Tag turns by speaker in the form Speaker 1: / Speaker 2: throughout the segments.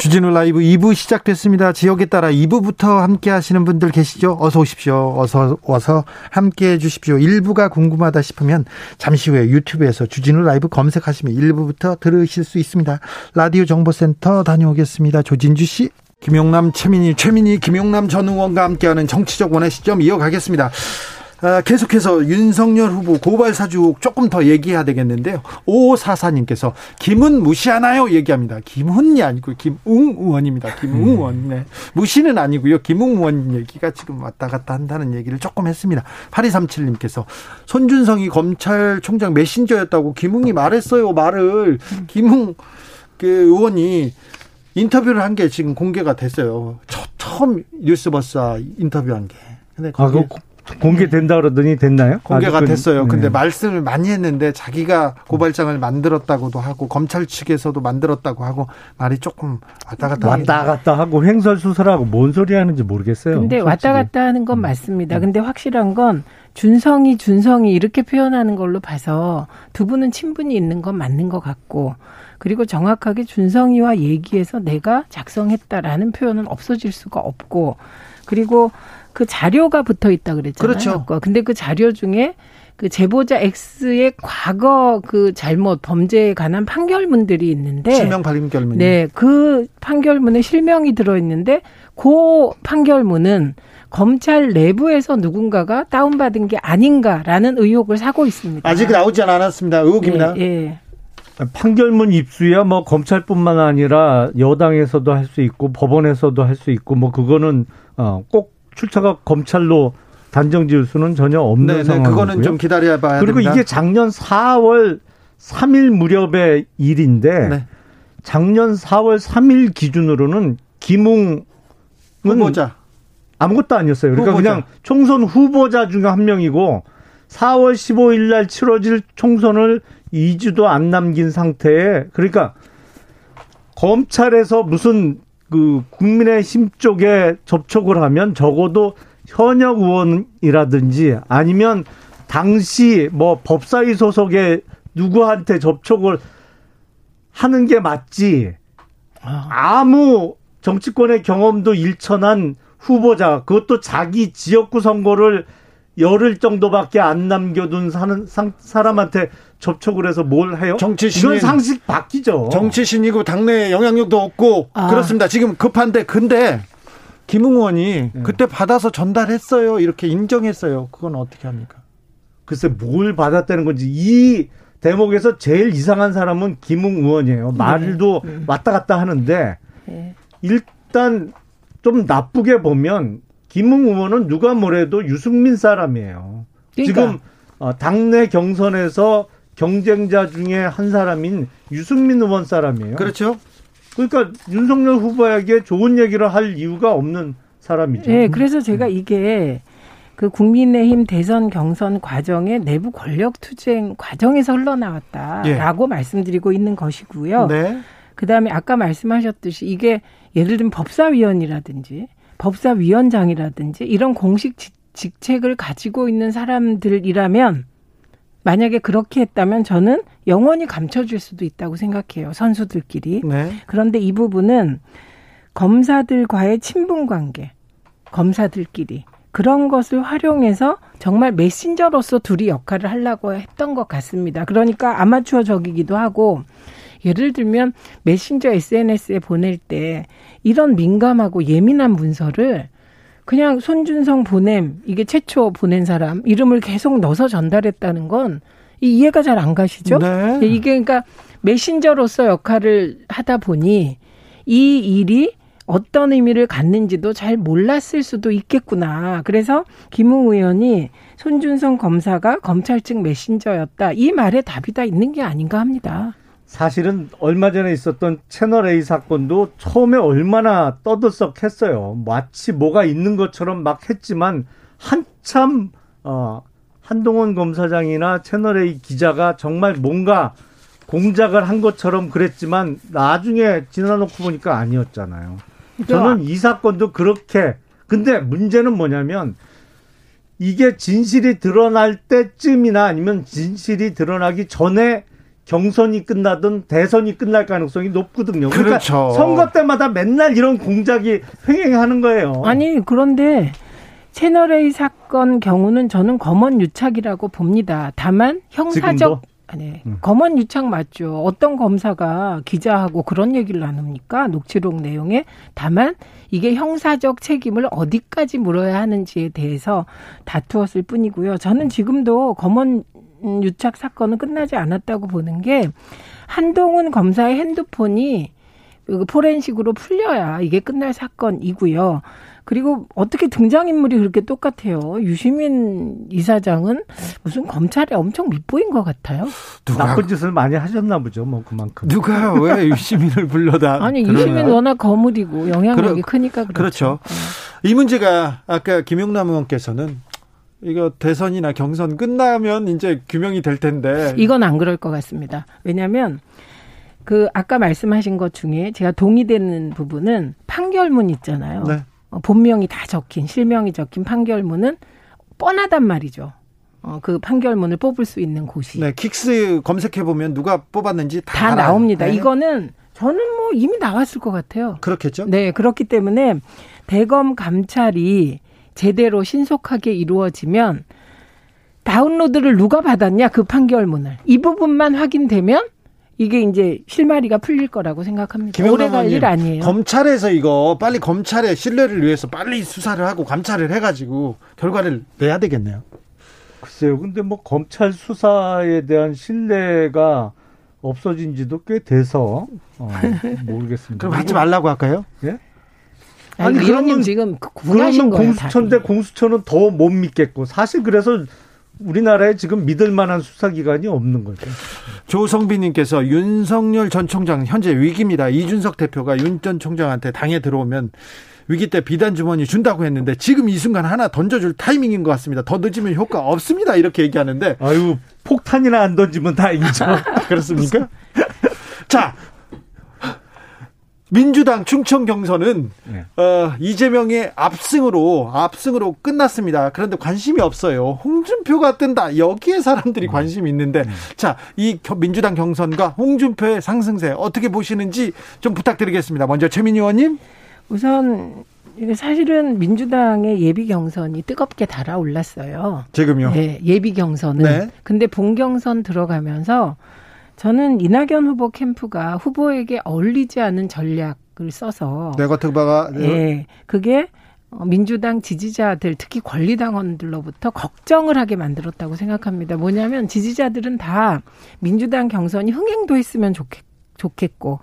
Speaker 1: 주진우 라이브 2부 시작됐습니다. 지역에 따라 2부부터 함께 하시는 분들 계시죠? 어서 오십시오. 어서 와서 함께 해 주십시오. 1부가 궁금하다 싶으면 잠시 후에 유튜브에서 주진우 라이브 검색하시면 1부부터 들으실 수 있습니다. 라디오 정보센터 다녀오겠습니다. 조진주 씨. 김용남, 최민희, 최민희, 김용남 전 의원과 함께하는 정치적 원의 시점 이어가겠습니다. 아, 계속해서 윤석열 후보 고발 사주 조금 더 얘기해야 되겠는데요. 오사사님께서 김은 무시하나요? 얘기합니다. 김훈이 아니고 김웅 의원입니다. 김웅 음. 의원. 네. 무시는 아니고요. 김웅 의원 얘기가 지금 왔다 갔다 한다는 얘기를 조금 했습니다. 8237님께서 손준성이 검찰총장 메신저였다고 김웅이 말했어요. 말을 김웅 그 의원이 인터뷰를 한 게 지금 공개가 됐어요. 처 음 뉴스버스와 인터뷰한 게.
Speaker 2: 근데 아, 그 공개된다 그러더니 됐나요?
Speaker 1: 공개가 됐어요. 근데 네. 말씀을 많이 했는데 자기가 고발장을 만들었다고도 하고 검찰 측에서도 만들었다고 하고 말이 조금 왔다 갔다
Speaker 2: 왔다 갔다 하고 횡설수설하고 뭔 소리 하는지 모르겠어요.
Speaker 3: 근데 솔직히. 왔다 갔다 하는 건 음. 맞습니다. 근데 확실한 건 준성이 준성이 이렇게 표현하는 걸로 봐서 두 분은 친분이 있는 건 맞는 것 같고 그리고 정확하게 준성이와 얘기해서 내가 작성했다라는 표현은 없어질 수가 없고 그리고 그 자료가 붙어 있다 그랬잖아요. 그렇죠. 근데 그 자료 중에 그 제보자 X의 과거 그 잘못 범죄에 관한 판결문들이 있는데
Speaker 1: 실명 판결문
Speaker 3: 네, 그 판결문에 실명이 들어 있는데 그 판결문은 검찰 내부에서 누군가가 다운받은 게 아닌가라는 의혹을 사고 있습니다.
Speaker 1: 아직 나오지 않았습니다. 의혹입니다. 네, 네.
Speaker 2: 판결문 입수야 뭐 검찰뿐만 아니라 여당에서도 할 수 있고 법원에서도 할 수 있고 뭐 그거는 어꼭 출처가 검찰로 단정 지을 수는 전혀 없는 네, 상황이고요.
Speaker 1: 그거는 좀 기다려 봐야
Speaker 2: 그리고. 이게 작년 4월 3일 무렵의 일인데 네. 작년 4월 3일 기준으로는 김웅은
Speaker 1: 후보자
Speaker 2: 아무것도 아니었어요. 그러니까 후보자. 그냥 총선 후보자 중에 한 명이고 4월 15일 날 치러질 총선을 2주도 안 남긴 상태에 그러니까 검찰에서 무슨 그 국민의힘 쪽에 접촉을 하면 적어도 현역 의원이라든지 아니면 당시 뭐 법사위 소속의 누구한테 접촉을 하는 게 맞지. 아무 정치권의 경험도 일천한 후보자 그것도 자기 지역구 선거를 열흘 정도밖에 안 남겨둔 사는 사람한테 접촉을 해서 뭘 해요? 정치신 이건 상식 바뀌죠.
Speaker 1: 정치신이고 당내 영향력도 없고 아. 그렇습니다. 지금 급한데 근데 김웅 의원이 네. 그때 받아서 전달했어요. 이렇게 인정했어요. 그건 어떻게 합니까?
Speaker 2: 글쎄 뭘 받았다는 건지 이 대목에서 제일 이상한 사람은 김웅 의원이에요. 네. 말도 네. 왔다 갔다 하는데 네. 일단 좀 나쁘게 보면 김웅 의원은 누가 뭐래도 유승민 사람이에요. 그러니까. 지금 어, 당내 경선에서 경쟁자 중에 한 사람인 유승민 의원 사람이에요.
Speaker 1: 그렇죠.
Speaker 2: 그러니까 윤석열 후보에게 좋은 얘기를 할 이유가 없는 사람이죠.
Speaker 3: 네, 그래서 제가 이게 그 국민의힘 대선 경선 과정에 내부 권력 투쟁 과정에서 흘러나왔다라고 예. 말씀드리고 있는 것이고요. 네. 그다음에 아까 말씀하셨듯이 이게 예를 들면 법사위원이라든지 법사위원장이라든지 이런 공식 직책을 가지고 있는 사람들이라면 만약에 그렇게 했다면 저는 영원히 감춰질 수도 있다고 생각해요. 선수들끼리. 네. 그런데 이 부분은 검사들과의 친분 관계, 검사들끼리 그런 것을 활용해서 정말 메신저로서 둘이 역할을 하려고 했던 것 같습니다. 그러니까 아마추어적이기도 하고 예를 들면 메신저 SNS에 보낼 때 이런 민감하고 예민한 문서를 그냥 손준성 보냄 이게 최초 보낸 사람 이름을 계속 넣어서 전달했다는 건 이해가 잘 안 가시죠? 네. 이게 그러니까 메신저로서 역할을 하다 보니 이 일이 어떤 의미를 갖는지도 잘 몰랐을 수도 있겠구나. 그래서 김웅 의원이 손준성 검사가 검찰 측 메신저였다. 이 말에 답이 다 있는 게 아닌가 합니다.
Speaker 2: 사실은 얼마 전에 있었던 채널 A 사건도 처음에 얼마나 떠들썩했어요. 마치 뭐가 있는 것처럼 막 했지만 한참 어 한동훈 검사장이나 채널 A 기자가 정말 뭔가 공작을 한 것처럼 그랬지만 나중에 지나놓고 보니까 아니었잖아요. 저는 이 사건도 그렇게 근데 문제는 뭐냐면 이게 진실이 드러날 때쯤이나 아니면 진실이 드러나기 전에 경선이 끝나든 대선이 끝날 가능성이 높거든요. 그러니까 그렇죠. 선거 때마다 맨날 이런 공작이 횡행하는 거예요.
Speaker 3: 아니 그런데 채널 A 사건 경우는 저는 검언 유착이라고 봅니다. 다만 형사적 지금도? 아니 음. 검언 유착 맞죠. 어떤 검사가 기자하고 그런 얘기를 나눕니까? 녹취록 내용에 다만 이게 형사적 책임을 어디까지 물어야 하는지에 대해서 다투었을 뿐이고요. 저는 지금도 검언 유착 사건은 끝나지 않았다고 보는 게 한동훈 검사의 핸드폰이 그 포렌식으로 풀려야 이게 끝날 사건이고요. 그리고 어떻게 등장인물이 그렇게 똑같아요. 유시민 이사장은 무슨 검찰에 엄청 밑보인 것 같아요.
Speaker 2: 누가 나쁜 짓을 많이 하셨나 보죠. 뭐 그만큼.
Speaker 1: 누가 왜 유시민을 불러다?
Speaker 3: 아니 유시민 워낙 거물이고 영향력이 그러, 크니까 그렇죠.
Speaker 1: 그렇죠. 네. 이 문제가 아까 김용남 의원께서는 이거 대선이나 경선 끝나면 이제 규명이 될 텐데
Speaker 3: 이건 안 그럴 것 같습니다. 왜냐하면 그 아까 말씀하신 것 중에 제가 동의되는 부분은 판결문 있잖아요. 네. 어, 본명이 다 적힌 실명이 적힌 판결문은 뻔하단 말이죠. 어, 그 판결문을 뽑을 수 있는 곳이.
Speaker 1: 네, 킥스 검색해 보면 누가 뽑았는지 다,
Speaker 3: 다 나옵니다. 네. 이거는 저는 뭐 이미 나왔을 것 같아요.
Speaker 1: 그렇겠죠?
Speaker 3: 네, 그렇기 때문에 대검 감찰이 제대로 신속하게 이루어지면 다운로드를 누가 받았냐 그 판결문을 이 부분만 확인되면 이게 이제 실마리가 풀릴 거라고 생각합니다. 오래 갈 일 아니에요.
Speaker 1: 검찰에서 이거 빨리 검찰의 신뢰를 위해서 빨리 수사를 하고 감찰을 해가지고 결과를 내야 되겠네요.
Speaker 2: 글쎄요. 근데 뭐 검찰 수사에 대한 신뢰가 없어진 지도 꽤 돼서 어, 모르겠습니다.
Speaker 1: 그럼 하지 말라고 할까요? 예?
Speaker 3: 아니, 아니 그러면 지금 그러면
Speaker 2: 공수처인데 공수처는 더 못 믿겠고 사실 그래서 우리나라에 지금 믿을 만한 수사기관이 없는 거죠.
Speaker 1: 조성빈님께서 윤석열 전 총장 현재 위기입니다. 이준석 대표가 윤 전 총장한테 당에 들어오면 위기 때 비단 주머니 준다고 했는데 지금 이 순간 하나 던져줄 타이밍인 것 같습니다. 더 늦으면 효과 없습니다. 이렇게 얘기하는데
Speaker 2: 아유 폭탄이나 안 던지면 다행이죠.
Speaker 1: 그렇습니까? 자 민주당 충청 경선은 네. 어, 이재명의 압승으로 압승으로 끝났습니다. 그런데 관심이 없어요. 홍준표가 뜬다. 여기에 사람들이 음. 관심이 있는데 음. 자이 민주당 경선과 홍준표의 상승세 어떻게 보시는지 좀 부탁드리겠습니다. 먼저 최민희 의원님.
Speaker 3: 우선 사실은 민주당의 예비 경선이 뜨겁게 달아올랐어요.
Speaker 1: 지금요?
Speaker 3: 네, 예비 경선은. 네. 근데 본 경선 들어가면서 저는 이낙연 후보 캠프가 후보에게 어울리지 않은 전략을 써서
Speaker 1: 네거티브가
Speaker 3: 예, 그게 민주당 지지자들 특히 권리당원들로부터 걱정을 하게 만들었다고 생각합니다. 뭐냐면 지지자들은 다 민주당 경선이 흥행도 했으면 좋겠, 좋겠고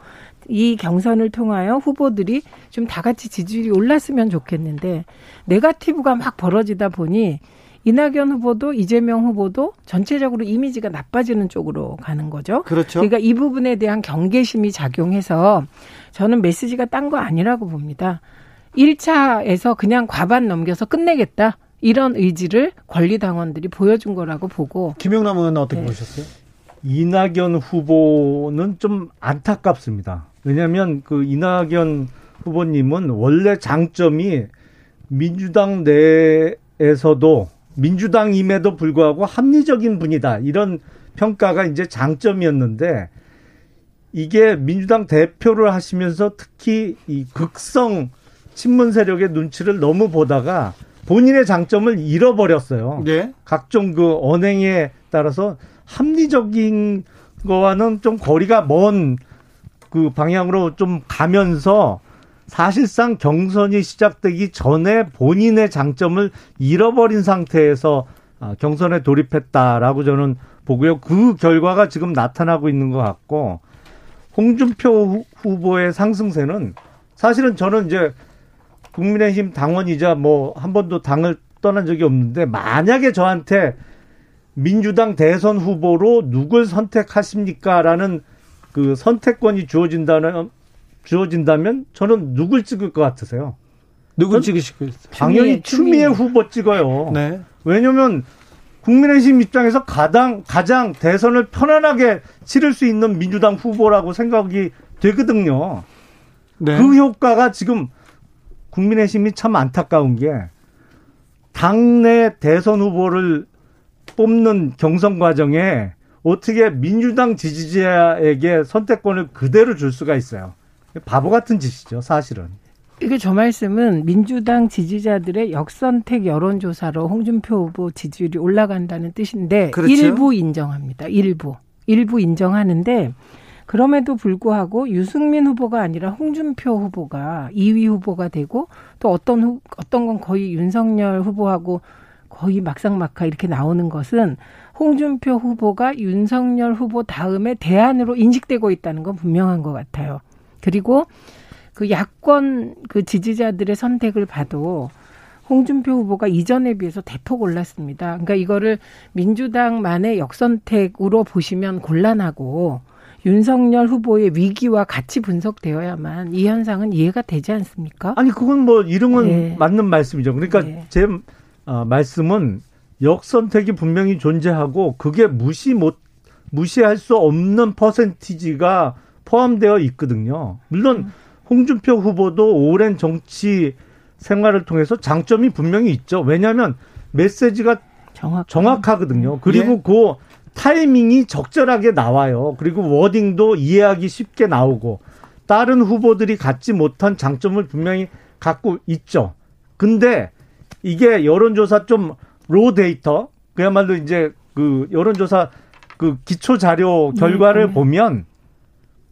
Speaker 3: 이 경선을 통하여 후보들이 좀 다 같이 지지율이 올랐으면 좋겠는데 네가티브가 막 벌어지다 보니 이낙연 후보도 이재명 후보도 전체적으로 이미지가 나빠지는 쪽으로 가는 거죠.
Speaker 1: 그렇죠.
Speaker 3: 그러니까 이 부분에 대한 경계심이 작용해서 저는 메시지가 딴 거 아니라고 봅니다. 1차에서 그냥 과반 넘겨서 끝내겠다. 이런 의지를 권리당원들이 보여준 거라고 보고.
Speaker 1: 김영남 의원은 어떻게 네. 보셨어요?
Speaker 2: 이낙연 후보는 좀 안타깝습니다. 왜냐하면 그 이낙연 후보님은 원래 장점이 민주당 내에서도 민주당임에도 불구하고 합리적인 분이다. 이런 평가가 이제 장점이었는데 이게 민주당 대표를 하시면서 특히 이 극성 친문 세력의 눈치를 너무 보다가 본인의 장점을 잃어버렸어요. 네. 각종 그 언행에 따라서 합리적인 거와는 좀 거리가 먼 그 방향으로 좀 가면서 사실상 경선이 시작되기 전에 본인의 장점을 잃어버린 상태에서 아, 경선에 돌입했다라고 저는 보고요. 그 결과가 지금 나타나고 있는 것 같고 홍준표 후보의 상승세는 사실은 저는 이제 국민의힘 당원이자 뭐 한 번도 당을 떠난 적이 없는데 만약에 저한테 민주당 대선 후보로 누굴 선택하십니까라는 그 선택권이 주어진다는 주어진다면 저는 누굴 찍을 것 같으세요?
Speaker 1: 누굴 찍으실 거예요?
Speaker 2: 당연히 추미애, 추미애 후보 찍어요. 네. 왜냐면 국민의힘 입장에서 가장 가장 대선을 편안하게 치를 수 있는 민주당 후보라고 생각이 되거든요. 네. 그 효과가 지금 국민의힘이 참 안타까운 게 당내 대선 후보를 뽑는 경선 과정에 어떻게 민주당 지지자에게 선택권을 그대로 줄 수가 있어요. 바보 같은 짓이죠, 사실은.
Speaker 3: 이게 저 말씀은 민주당 지지자들의 역선택 여론조사로 홍준표 후보 지지율이 올라간다는 뜻인데 그렇죠? 일부 인정합니다. 일부. 일부 인정하는데 그럼에도 불구하고 유승민 후보가 아니라 홍준표 후보가 2위 후보가 되고 또 어떤 후, 어떤 건 거의 윤석열 후보하고 거의 막상막하 이렇게 나오는 것은 홍준표 후보가 윤석열 후보 다음에 대안으로 인식되고 있다는 건 분명한 것 같아요. 그리고 그 야권 그 지지자들의 선택을 봐도 홍준표 후보가 이전에 비해서 대폭 올랐습니다. 그러니까 이거를 민주당만의 역선택으로 보시면 곤란하고 윤석열 후보의 위기와 같이 분석되어야만 이 현상은 이해가 되지 않습니까?
Speaker 2: 아니 그건 뭐 이름은 네. 맞는 말씀이죠. 그러니까 네. 제 어, 말씀은 역선택이 분명히 존재하고 그게 무시 못 무시할 수 없는 퍼센티지가 포함되어 있거든요. 물론 음. 홍준표 후보도 오랜 정치 생활을 통해서 장점이 분명히 있죠. 왜냐하면 메시지가 정확. 정확하 거든요. 그리고 예. 그 타이밍이 적절하게 나와요. 그리고 워딩도 이해하기 쉽게 나오고 다른 후보들이 갖지 못한 장점을 분명히 갖고 있죠. 근데 이게 여론조사 좀 로 데이터 그야말로 이제 그 여론조사 그 기초 자료 결과를 네, 보면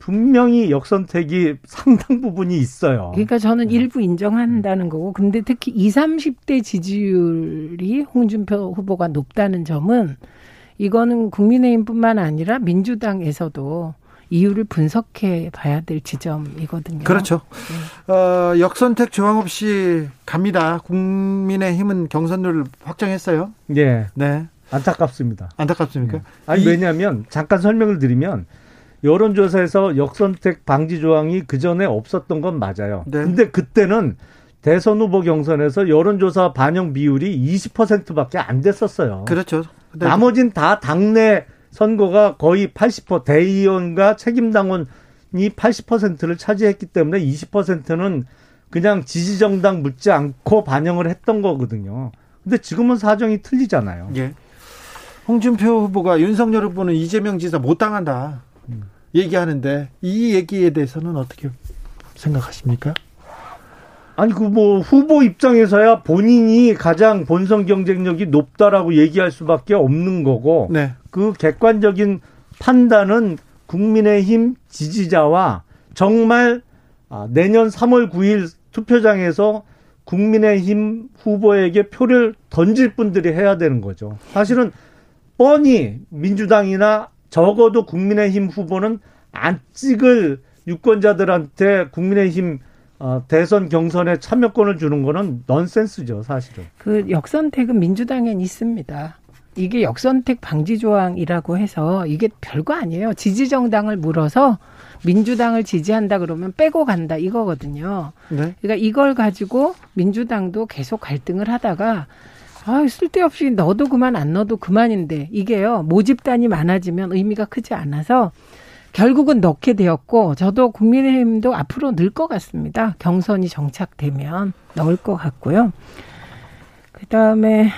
Speaker 2: 분명히 역선택이 상당 부분이 있어요.
Speaker 3: 그러니까 저는 네. 일부 인정한다는 거고, 근데 특히 20, 30대 지지율이 홍준표 후보가 높다는 점은 이거는 국민의힘뿐만 아니라 민주당에서도 이유를 분석해 봐야 될 지점이거든요.
Speaker 1: 그렇죠. 네. 어, 역선택 조항 없이 갑니다. 국민의힘은 경선률 확정했어요.
Speaker 2: 네. 네. 안타깝습니다.
Speaker 1: 안타깝습니까? 네.
Speaker 2: 아니 왜냐하면 잠깐 설명을 드리면 여론조사에서 역선택 방지 조항이 그 전에 없었던 건 맞아요. 네. 근데 그때는 대선 후보 경선에서 여론조사 반영 비율이 20%밖에 안 됐었어요.
Speaker 1: 그렇죠.
Speaker 2: 나머진 다 당내 선거가 거의 80% 대의원과 책임당원이 80%를 차지했기 때문에 20%는 그냥 지지정당 묻지 않고 반영을 했던 거거든요. 근데 지금은 사정이 틀리잖아요. 예.
Speaker 1: 홍준표 후보가 윤석열 후보는 이재명 지사 못 당한다. 음. 얘기하는데 이 얘기에 대해서는 어떻게 생각하십니까?
Speaker 2: 아니 그 뭐 후보 입장에서야 본인이 가장 본선 경쟁력이 높다라고 얘기할 수밖에 없는 거고 네. 그 객관적인 판단은 국민의힘 지지자와 정말 아, 내년 3월 9일 투표장에서 국민의힘 후보에게 표를 던질 분들이 해야 되는 거죠. 사실은 뻔히 민주당이나 적어도 국민의힘 후보는 안 찍을 유권자들한테 국민의힘 어, 대선 경선에 참여권을 주는 거는 넌센스죠, 사실은.
Speaker 3: 그 역선택은 민주당엔 있습니다. 이게 역선택 방지 조항이라고 해서 이게 별거 아니에요. 지지 정당을 물어서 민주당을 지지한다 그러면 빼고 간다 이거거든요. 네. 그러니까 이걸 가지고 민주당도 계속 갈등을 하다가 아, 쓸데없이 넣어도 그만 안 넣어도 그만인데 이게요. 모집단이 많아지면 의미가 크지 않아서 결국은 넣게 되었고 저도 국민의힘도 앞으로 늘 것 같습니다. 경선이 정착되면 넣을 것 같고요. 그다음에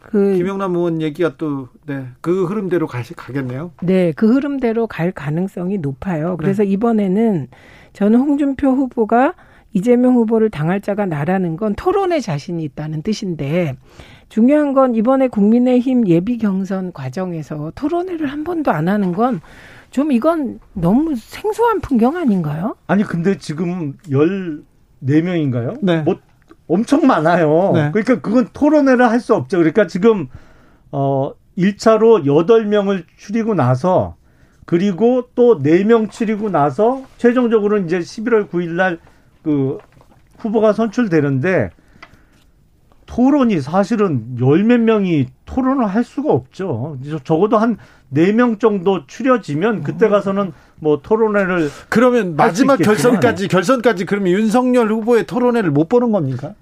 Speaker 1: 그 김영남 의원 얘기가 또 네, 그 흐름대로 가, 가겠네요.
Speaker 3: 네, 그 흐름대로 갈 가능성이 높아요. 그래서 네. 이번에는 저는 홍준표 후보가 이재명 후보를 당할 자가 나라는 건 토론에 자신이 있다는 뜻인데 중요한 건 이번에 국민의힘 예비 경선 과정에서 토론회를 한 번도 안 하는 건 좀 이건 너무 생소한 풍경 아닌가요?
Speaker 2: 아니 근데 지금 14명인가요? 네. 뭐 엄청 많아요. 네. 그러니까 그건 토론회를 할 수 없죠. 그러니까 지금 어 1차로 8명을 추리고 나서 그리고 또 4명 추리고 나서 최종적으로 이제 11월 9일 날 그 후보가 선출되는데 토론이 사실은 열 몇 명이 토론을 할 수가 없죠. 적어도 한 네 명 정도 추려지면 그때 가서는 뭐 토론회를
Speaker 1: 그러면 마지막 결선까지 결선까지 그러면 윤석열 후보의 토론회를 못 보는 겁니까?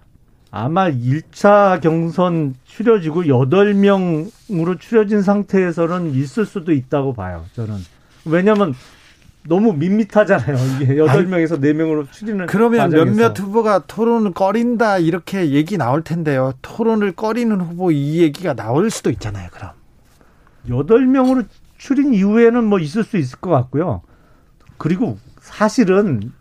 Speaker 2: 아마 1차 경선 추려지고 8명으로 추려진 상태에서는 있을 수도 있다고 봐요. 저는. 왜냐면 너무 밋밋하잖아요. 이게 여덟 명에서 네 명으로 추리는
Speaker 1: 그러면 과정에서. 몇몇 후보가 토론을 꺼린다 이렇게 얘기 나올 텐데요. 토론을 꺼리는 후보 이 얘기가 나올 수도 있잖아요. 그럼
Speaker 2: 여덟 명으로 추린 이후에는 뭐 있을 수 있을 것 같고요. 그리고 사실은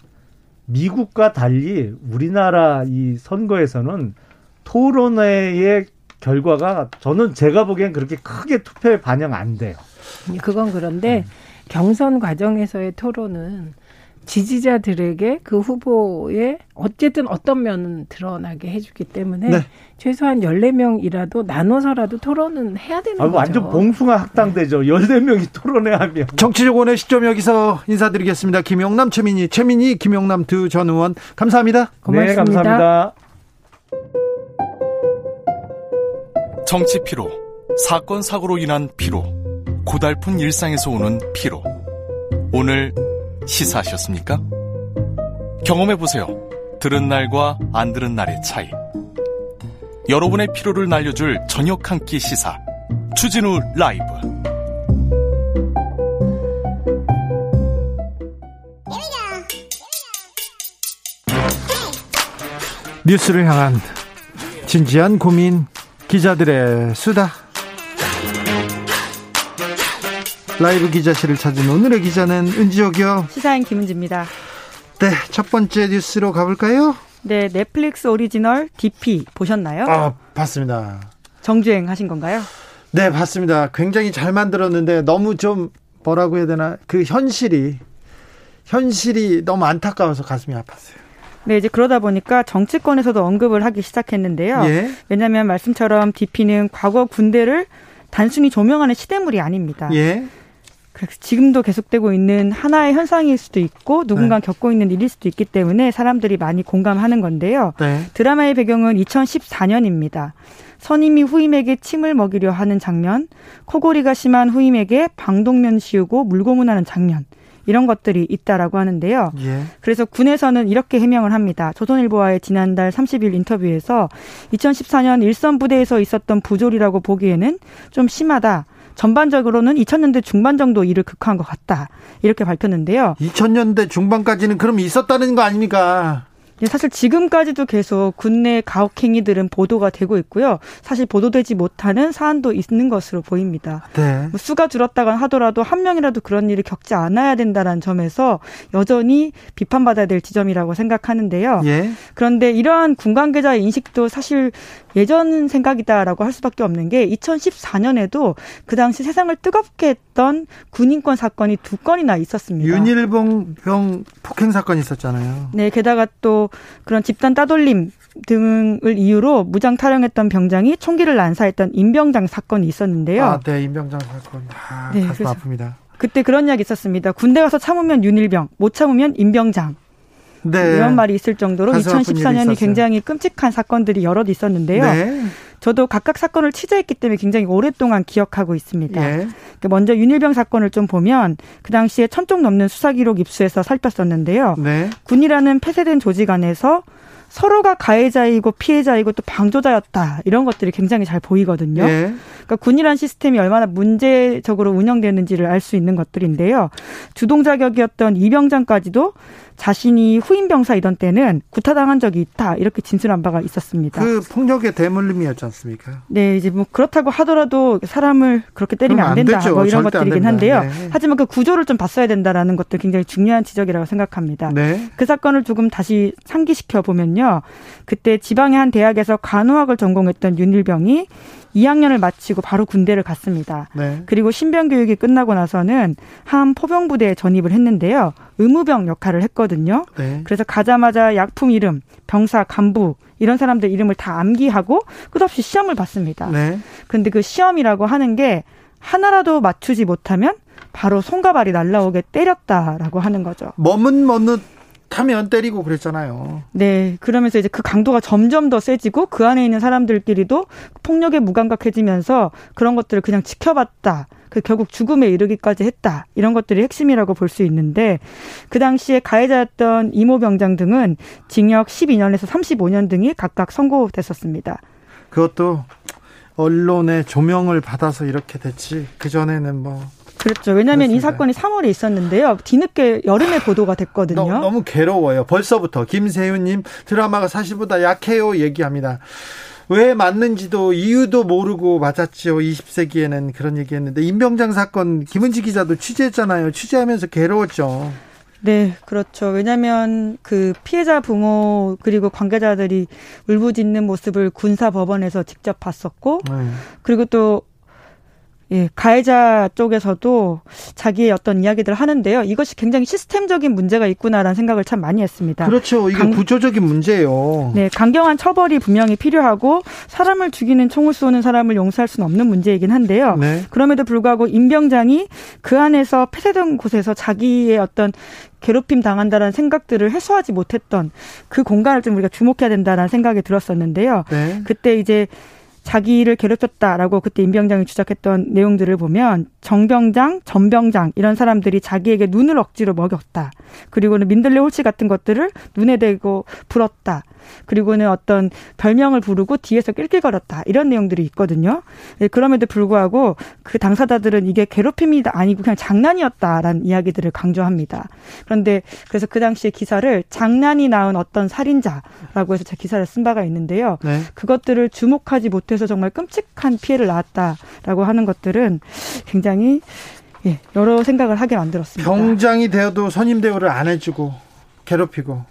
Speaker 2: 미국과 달리 우리나라 이 선거에서는 토론회의 결과가 저는 제가 보기엔 그렇게 크게 투표에 반영 안 돼요.
Speaker 3: 그건 그런데 음. 경선 과정에서의 토론은 지지자들에게 그 후보의 어쨌든 어떤 면은 드러나게 해주기 때문에 네. 최소한 열네 명이라도 나눠서라도 토론은 해야 되는 아, 거죠.
Speaker 2: 완전 봉숭아 학당되죠. 열네 명이 토론회 하면.
Speaker 1: 정치적 원의 시점 여기서 인사드리겠습니다. 김용남, 최민희, 최민희, 김용남 두 전 의원 감사합니다.
Speaker 3: 고맙습니다.
Speaker 2: 네, 감사합니다.
Speaker 4: 정치 피로, 사건 사고로 인한 피로. 고달픈 일상에서 오는 피로. 오늘 시사하셨습니까? 경험해보세요. 들은 날과 안 들은 날의 차이. 여러분의 피로를 날려줄 저녁 한 끼 시사. 추진우 라이브.
Speaker 1: 뉴스를 향한 진지한 고민 기자들의 수다. 라이브 기자실을 찾은 오늘의 기자는 은지옥이요.
Speaker 5: 시사인 김은지입니다.
Speaker 1: 네, 첫 번째 뉴스로 가볼까요?
Speaker 5: 네, 넷플릭스 오리지널 DP 보셨나요?
Speaker 1: 아, 봤습니다.
Speaker 5: 정주행 하신 건가요?
Speaker 1: 네, 봤습니다. 굉장히 잘 만들었는데 너무 좀 뭐라고 해야 되나 그 현실이 현실이 너무 안타까워서 가슴이 아팠어요.
Speaker 5: 네, 이제 그러다 보니까 정치권에서도 언급을 하기 시작했는데요. 예? 왜냐하면 말씀처럼 DP는 과거 군대를 단순히 조명하는 시대물이 아닙니다. 예? 지금도 계속되고 있는 하나의 현상일 수도 있고 누군가 네. 겪고 있는 일일 수도 있기 때문에 사람들이 많이 공감하는 건데요. 네. 드라마의 배경은 2014년입니다. 선임이 후임에게 침을 먹이려 하는 장면, 코골이가 심한 후임에게 방독면 씌우고 물고문하는 장면. 이런 것들이 있다라고 하는데요. 예. 그래서 군에서는 이렇게 해명을 합니다. 조선일보와의 지난달 30일 인터뷰에서 2014년 일선 부대에서 있었던 부조리라고 보기에는 좀 심하다. 전반적으로는 2000년대 중반 정도 일을 극화한 것 같다. 이렇게 밝혔는데요.
Speaker 1: 2000년대 중반까지는 그럼 있었다는 거 아닙니까?
Speaker 5: 사실 지금까지도 계속 군내 가혹행위들은 보도가 되고 있고요. 사실 보도되지 못하는 사안도 있는 것으로 보입니다. 네. 뭐 수가 줄었다가 하더라도 한 명이라도 그런 일을 겪지 않아야 된다는 점에서 여전히 비판받아야 될 지점이라고 생각하는데요. 예. 그런데 이러한 군 관계자의 인식도 사실 예전 생각이다라고 할 수밖에 없는 게 2014년에도 그 당시 세상을 뜨겁게 했던 군인권 사건이 두 건이나 있었습니다.
Speaker 1: 윤일봉 병 폭행 사건이 있었잖아요.
Speaker 5: 네, 게다가 또 그런 집단 따돌림 등을 이유로 무장 탈영했던 병장이 총기를 난사했던 임병장 사건이 있었는데요.
Speaker 1: 아, 네, 임병장 사건. 아, 네, 가슴 아픕니다.
Speaker 5: 그때 그런 이야기 있었습니다. 군대 가서 참으면 윤일병, 못 참으면 임병장. 네. 이런 말이 있을 정도로 2014년이 굉장히 끔찍한 사건들이 여럿 있었는데요. 네. 저도 각각 사건을 취재했기 때문에 굉장히 오랫동안 기억하고 있습니다. 예. 먼저 윤일병 사건을 좀 보면 그 당시에 천 쪽 넘는 수사 기록 입수해서 살폈었는데요. 네. 군이라는 폐쇄된 조직 안에서 서로가 가해자이고 피해자이고 또 방조자였다 이런 것들이 굉장히 잘 보이거든요. 네. 그러니까 군이란 시스템이 얼마나 문제적으로 운영되는지를 알 수 있는 것들인데요. 주동 자격이었던 이병장까지도 자신이 후임 병사이던 때는 구타당한 적이 있다 이렇게 진술한 바가 있었습니다.
Speaker 1: 그 폭력의 대물림이었지 않습니까?
Speaker 5: 네, 이제 뭐 그렇다고 하더라도 사람을 그렇게 때리면 안 된다, 뭐 이런 것들이긴 한데요. 네. 하지만 그 구조를 좀 봤어야 된다라는 것도 굉장히 중요한 지적이라고 생각합니다. 네. 그 사건을 조금 다시 상기시켜 보면요, 그때 지방의 한 대학에서 간호학을 전공했던 윤일병이 2학년을 마치고 바로 군대를 갔습니다. 네. 그리고 신병 교육이 끝나고 나서는 한 포병 부대에 전입을 했는데요. 의무병 역할을 했거든요. 네. 그래서 가자마자 약품 이름, 병사, 간부 이런 사람들 이름을 다 암기하고 끝없이 시험을 봤습니다. 네. 근데 그 시험이라고 하는 게 하나라도 맞추지 못하면 바로 손과 발이 날라오게 때렸다라고 하는 거죠.
Speaker 1: 머뭇머뭇 타면 때리고 그랬잖아요.
Speaker 5: 네. 그러면서 이제 그 강도가 점점 더 세지고 그 안에 있는 사람들끼리도 폭력에 무감각해지면서 그런 것들을 그냥 지켜봤다. 그 결국 죽음에 이르기까지 했다. 이런 것들이 핵심이라고 볼 수 있는데 그 당시에 가해자였던 이모 병장 등은 징역 12년에서 35년 등이 각각 선고됐었습니다.
Speaker 1: 그것도 언론의 조명을 받아서 이렇게 됐지. 그 전에는 뭐
Speaker 5: 그렇죠. 왜냐하면 그렇습니다. 이 사건이 3월에 있었는데요. 뒤늦게 여름에 보도가 됐거든요.
Speaker 1: 너무, 너무 괴로워요. 벌써부터 김세윤님 드라마가 사실보다 약해요 얘기합니다. 왜 맞는지도 이유도 모르고 맞았지요. 20세기에는 그런 얘기했는데 임병장 사건 김은지 기자도 취재했잖아요. 취재하면서 괴로웠죠.
Speaker 5: 네, 그렇죠. 왜냐하면 그 피해자 부모 그리고 관계자들이 울부짖는 모습을 군사 법원에서 직접 봤었고, 네. 그리고 또 예, 가해자 쪽에서도 자기의 어떤 이야기들을 하는데요. 이것이 굉장히 시스템적인 문제가 있구나라는 생각을 참 많이 했습니다.
Speaker 1: 그렇죠. 이게 강, 구조적인 문제예요.
Speaker 5: 네, 강경한 처벌이 분명히 필요하고 사람을 죽이는 총을 쏘는 사람을 용서할 수는 없는 문제이긴 한데요. 네. 그럼에도 불구하고 임병장이 그 안에서 폐쇄된 곳에서 자기의 어떤 괴롭힘 당한다라는 생각들을 해소하지 못했던 그 공간을 좀 우리가 주목해야 된다라는 생각이 들었었는데요. 네. 그때 이제 자기를 괴롭혔다라고 그때 임병장이 주장했던 내용들을 보면 정병장, 전병장 이런 사람들이 자기에게 눈을 억지로 먹였다. 그리고는 민들레 홀치 같은 것들을 눈에 대고 불었다. 그리고는 어떤 별명을 부르고 뒤에서 낄낄거렸다. 이런 내용들이 있거든요. 네, 그럼에도 불구하고 그 당사자들은 이게 괴롭힘이 아니고 그냥 장난이었다라는 이야기들을 강조합니다. 그런데 그래서 그 당시에 기사를 장난이 낳은 어떤 살인자라고 해서 제 기사를 쓴 바가 있는데요. 네. 그것들을 주목하지 못해서 정말 끔찍한 피해를 낳았다라고 하는 것들은 굉장히 예, 여러 생각을 하게 만들었습니다.
Speaker 1: 병장이 되어도 선임 대우를 안 해주고 괴롭히고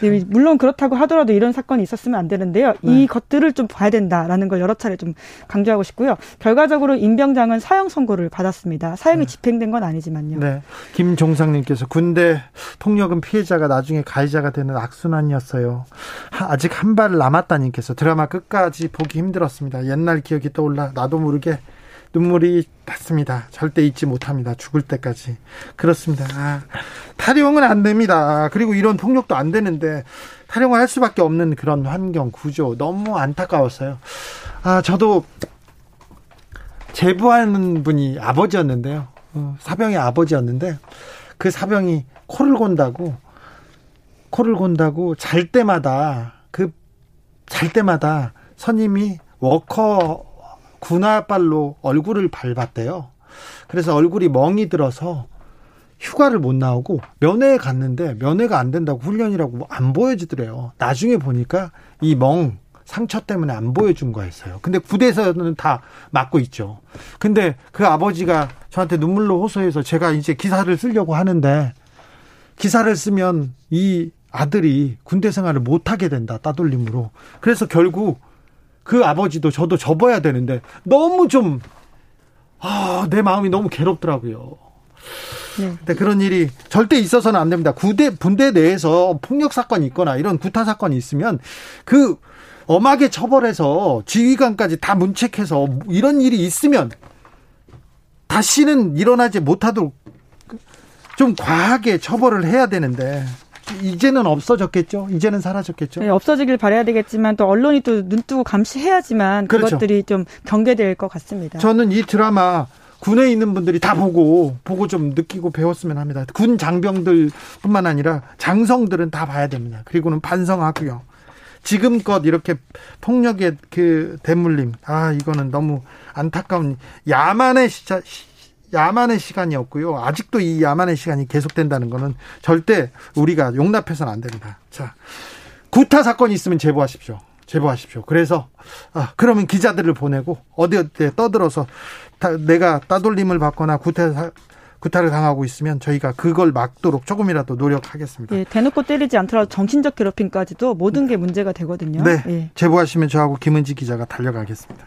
Speaker 5: 네, 물론 그렇다고 하더라도 이런 사건이 있었으면 안 되는데요. 네. 이 것들을 좀 봐야 된다라는 걸 여러 차례 좀 강조하고 싶고요. 결과적으로 임병장은 사형 선고를 받았습니다. 사형이 네. 집행된 건 아니지만요. 네.
Speaker 1: 김종상님께서 군대 폭력은 피해자가 나중에 가해자가 되는 악순환이었어요. 아직 한 발 남았다님께서 드라마 끝까지 보기 힘들었습니다. 옛날 기억이 떠올라 나도 모르게 눈물이 났습니다. 절대 잊지 못합니다. 죽을 때까지. 그렇습니다. 아, 탈영은 안 됩니다. 그리고 이런 폭력도 안 되는데 탈영을 할 수밖에 없는 그런 환경 구조 너무 안타까웠어요. 아, 저도 제보하는 분이 아버지였는데요. 어, 사병의 아버지였는데 그 사병이 코를 곤다고 코를 곤다고 잘 때마다 그 잘 때마다 선임이 워커 군화발로 얼굴을 밟았대요. 그래서 얼굴이 멍이 들어서 휴가를 못 나오고 면회에 갔는데 면회가 안 된다고 훈련이라고 안 보여주더래요. 나중에 보니까 이 멍 상처 때문에 안 보여준 거였어요. 근데 부대에서는 다 맞고 있죠. 근데 그 아버지가 저한테 눈물로 호소해서 제가 이제 기사를 쓰려고 하는데 기사를 쓰면 이 아들이 군대 생활을 못 하게 된다 따돌림으로. 그래서 결국 그 아버지도 저도 접어야 되는데 너무 좀, 아, 내 마음이 너무 괴롭더라고요. 네. 그런 일이 절대 있어서는 안 됩니다. 구대, 분대 내에서 폭력 사건이 있거나 이런 구타 사건이 있으면 그 엄하게 처벌해서 지휘관까지 다 문책해서 이런 일이 있으면 다시는 일어나지 못하도록 좀 과하게 처벌을 해야 되는데 이제는 없어졌겠죠. 이제는 사라졌겠죠.
Speaker 5: 네, 없어지길 바래야 되겠지만 또 언론이 또 눈뜨고 감시해야지만 그렇죠. 그것들이 좀 경계될 것 같습니다.
Speaker 1: 저는 이 드라마 군에 있는 분들이 다 보고 보고 좀 느끼고 배웠으면 합니다. 군 장병들뿐만 아니라 장성들은 다 봐야 됩니다. 그리고는 반성하고요. 지금껏 이렇게 폭력의 그 대물림, 아 이거는 너무 안타까운 야만의 시자, 야만의 시간이었고요. 아직도 이 야만의 시간이 계속된다는 것은 절대 우리가 용납해서는 안 됩니다. 자, 구타 사건이 있으면 제보하십시오. 제보하십시오. 그래서 아, 그러면 기자들을 보내고 어디 어디에 떠들어서 다, 내가 따돌림을 받거나 구타 구타를 당하고 있으면 저희가 그걸 막도록 조금이라도 노력하겠습니다.
Speaker 5: 예, 대놓고 때리지 않더라도 정신적 괴롭힘까지도 모든 게 문제가 되거든요.
Speaker 1: 네, 예. 제보하시면 저하고 김은지 기자가 달려가겠습니다.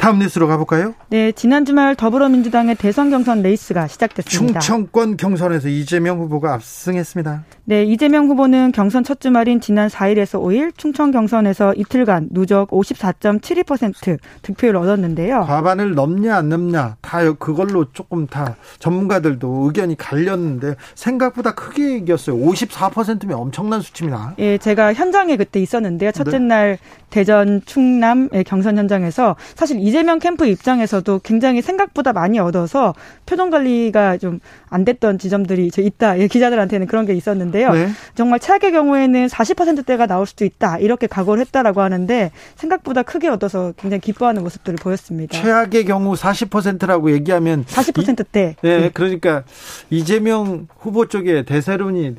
Speaker 1: 다음 뉴스로 가볼까요?
Speaker 5: 네, 지난 주말 더불어민주당의 대선 경선 레이스가 시작됐습니다.
Speaker 1: 충청권 경선에서 이재명 후보가 압승했습니다.
Speaker 5: 네, 이재명 후보는 경선 첫 주말인 지난 4일에서 5일 충청 경선에서 이틀간 누적 54.72% 득표를 얻었는데요.
Speaker 1: 과반을 넘냐 안 넘냐 다 그걸로 조금 다 전문가들도 의견이 갈렸는데 생각보다 크게 이겼어요. 54%면 엄청난 수치입니다.
Speaker 5: 예, 제가 현장에 그때 있었는데요. 첫째 네. 날 대전 충남의 경선 현장에서 사실 이 재명 캠프 입장에서도 굉장히 생각보다 많이 얻어서 표정 관리가 좀 안 됐던 지점들이 있다. 예, 기자들한테는 그런 게 있었는데요. 네. 정말 최악의 경우에는 40%대가 나올 수도 있다. 이렇게 각오를 했다라고 하는데 생각보다 크게 얻어서 굉장히 기뻐하는 모습들을 보였습니다.
Speaker 1: 최악의 경우 40%라고 얘기하면
Speaker 5: 40%대.
Speaker 1: 네, 네, 그러니까 이재명 후보 쪽에 대세론이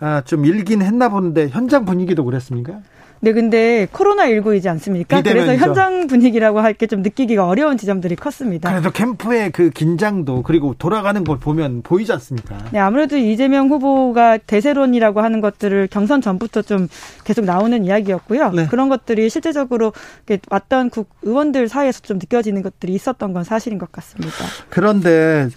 Speaker 1: 아, 좀 일긴 했나 보는데 현장 분위기도 그랬습니까?
Speaker 5: 네, 근데 코로나19이지 않습니까? 그래서 현장 분위기라고 할 게 좀 느끼기가 어려운 지점들이 컸습니다.
Speaker 1: 그래도 캠프의 그 긴장도 그리고 돌아가는 걸 보면 보이지 않습니까?
Speaker 5: 네, 아무래도 이재명 후보가 대세론이라고 하는 것들을 경선 전부터 좀 계속 나오는 이야기였고요. 네. 그런 것들이 실제적으로 왔던 국 의원들 사이에서 좀 느껴지는 것들이 있었던 건 사실인 것 같습니다.
Speaker 1: 그런데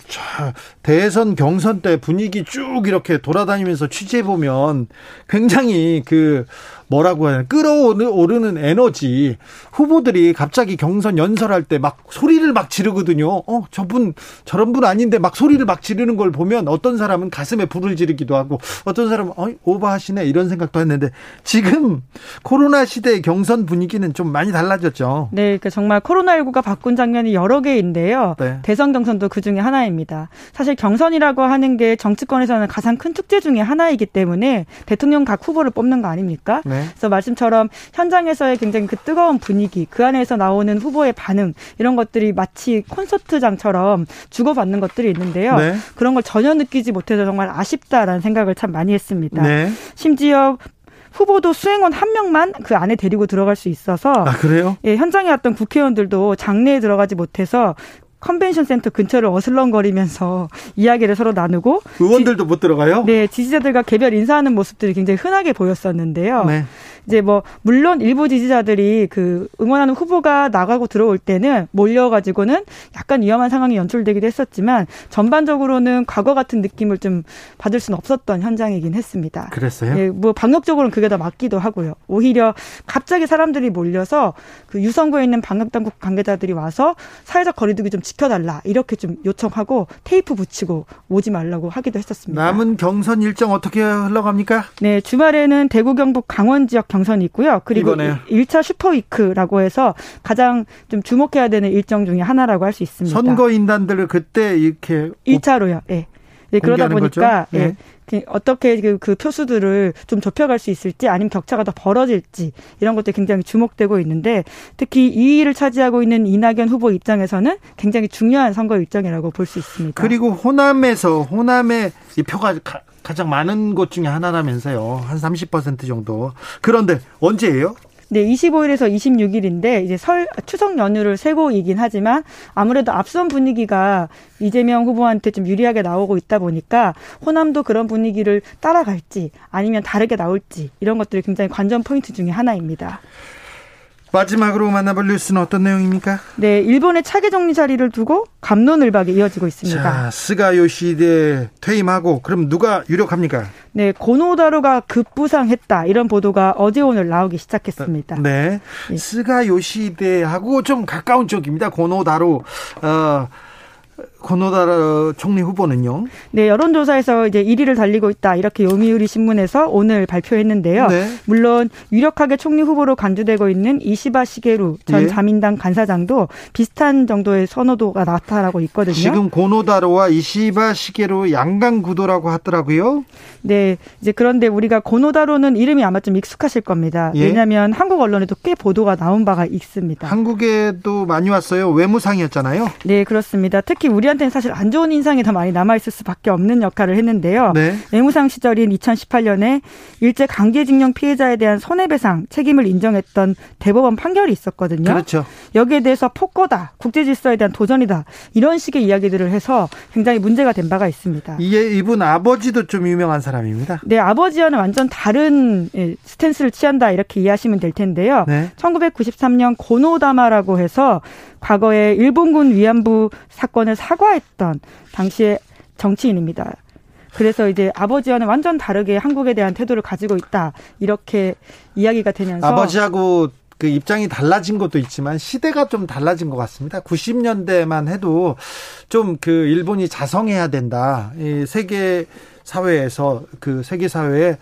Speaker 1: 대선 경선 때 분위기 쭉 이렇게 돌아다니면서 취재해 보면 굉장히 그 뭐라고 해야 끌어오르는 에너지 후보들이 갑자기 경선 연설할 때 막 소리를 막 지르거든요. 어, 저분 저런 분 아닌데 막 소리를 막 지르는 걸 보면 어떤 사람은 가슴에 불을 지르기도 하고 어떤 사람은 어, 오버하시네 이런 생각도 했는데 지금 코로나 시대의 경선 분위기는 좀 많이 달라졌죠.
Speaker 5: 네, 그러니까 정말 코로나19가 바꾼 장면이 여러 개인데요. 네. 대선 경선도 그 중에 하나입니다. 사실 경선이라고 하는 게 정치권에서는 가장 큰 축제 중에 하나이기 때문에 대통령 각 후보를 뽑는 거 아닙니까? 네. 그래서 말씀처럼 현장에서의 굉장히 그 뜨거운 분위기, 그 안에서 나오는 후보의 반응 이런 것들이 마치 콘서트장처럼 주고받는 것들이 있는데요. 네. 그런 걸 전혀 느끼지 못해서 정말 아쉽다라는 생각을 참 많이 했습니다. 네. 심지어 후보도 수행원 한 명만 그 안에 데리고 들어갈 수 있어서
Speaker 1: 아 그래요?
Speaker 5: 예, 현장에 왔던 국회의원들도 장내에 들어가지 못해서 컨벤션 센터 근처를 어슬렁거리면서 이야기를 서로 나누고
Speaker 1: 의원들도 지, 못 들어가요?
Speaker 5: 네, 지지자들과 개별 인사하는 모습들이 굉장히 흔하게 보였었는데요. 네. 이제 뭐 물론 일부 지지자들이 그 응원하는 후보가 나가고 들어올 때는 몰려가지고는 약간 위험한 상황이 연출되기도 했었지만 전반적으로는 과거 같은 느낌을 좀 받을 수는 없었던 현장이긴 했습니다.
Speaker 1: 그랬어요?
Speaker 5: 예, 뭐 방역적으로는 그게 더 맞기도 하고요. 오히려 갑자기 사람들이 몰려서 그 유성구에 있는 방역 당국 관계자들이 와서 사회적 거리두기 좀 지켜달라 이렇게 좀 요청하고 테이프 붙이고 오지 말라고 하기도 했었습니다.
Speaker 1: 남은 경선 일정 어떻게 흘러갑니까?
Speaker 5: 네, 주말에는 대구 경북 강원 지역 경선이 있고요. 그리고 이번에요. 1차 슈퍼위크라고 해서 가장 좀 주목해야 되는 일정 중에 하나라고 할 수 있습니다.
Speaker 1: 선거인단들을 그때 이렇게
Speaker 5: 1차로요. 예. 네. 네, 그러다 보니까 예. 네. 예. 어떻게 그, 그 표수들을 좀 좁혀갈 수 있을지 아니면 격차가 더 벌어질지 이런 것들이 굉장히 주목되고 있는데 특히 2위를 차지하고 있는 이낙연 후보 입장에서는 굉장히 중요한 선거 일정이라고 볼 수 있습니다.
Speaker 1: 그리고 호남에서 호남의 이 표가 가장 많은 곳 중에 하나라면서요. 한 30% 정도. 그런데 언제예요?
Speaker 5: 네, 25일에서 26일인데 이제 설 추석 연휴를 세고이긴 하지만 아무래도 앞선 분위기가 이재명 후보한테 좀 유리하게 나오고 있다 보니까 호남도 그런 분위기를 따라갈지 아니면 다르게 나올지 이런 것들이 굉장히 관전 포인트 중의 하나입니다.
Speaker 1: 마지막으로 만나볼 뉴스는 어떤 내용입니까?
Speaker 5: 네, 일본의 차기 정리 자리를 두고 감론을박이 이어지고 있습니다.
Speaker 1: 자, 스가 요시대 퇴임하고 그럼 누가 유력합니까?
Speaker 5: 네, 고노다루가 급부상했다 이런 보도가 어제 오늘 나오기 시작했습니다.
Speaker 1: 네, 네. 스가 요시히데하고 좀 가까운 쪽입니다. 고노다로. 어, 고노다로 총리 후보는요?
Speaker 5: 네, 여론조사에서 이제 1위를 달리고 있다. 이렇게 요미우리 신문에서 오늘 발표했는데요. 네. 물론 유력하게 총리 후보로 간주되고 있는 이시바 시게루 전 예. 자민당 간사장도 비슷한 정도의 선호도가 나타나고 있거든요.
Speaker 1: 지금 고노다로와 이시바 시게루 양강 구도라고 하더라고요.
Speaker 5: 네, 이제 그런데 우리가 고노다로는 이름이 아마 좀 익숙하실 겁니다. 예. 왜냐하면 한국 언론에도 꽤 보도가 나온 바가 있습니다.
Speaker 1: 한국에도 많이 왔어요. 외무상이었잖아요.
Speaker 5: 네, 그렇습니다. 특히 우리 한테는 사실 안 좋은 인상이 더 많이 남아있을 수밖에 없는 역할을 했는데요. 네. 외무상 시절인 2018년에 일제 강제징용 피해자에 대한 손해배상 책임을 인정했던 대법원 판결이 있었거든요.
Speaker 1: 그렇죠.
Speaker 5: 여기에 대해서 폭거다, 국제 질서에 대한 도전이다 이런 식의 이야기들을 해서 굉장히 문제가 된 바가 있습니다.
Speaker 1: 이게 이분 아버지도 좀 유명한 사람입니다.
Speaker 5: 네, 아버지와는 완전 다른 예, 스탠스를 취한다 이렇게 이해하시면 될 텐데요. 네. 1993년 고노다마라고 해서 과거에 일본군 위안부 사건을 사과했던 당시의 정치인입니다. 그래서 이제 아버지와는 완전 다르게 한국에 대한 태도를 가지고 있다. 이렇게 이야기가 되면서
Speaker 1: 아버지하고 그 입장이 달라진 것도 있지만 시대가 좀 달라진 것 같습니다. 90년대만 해도 좀 그 일본이 자성해야 된다. 이 세계 사회에서 그 세계 사회에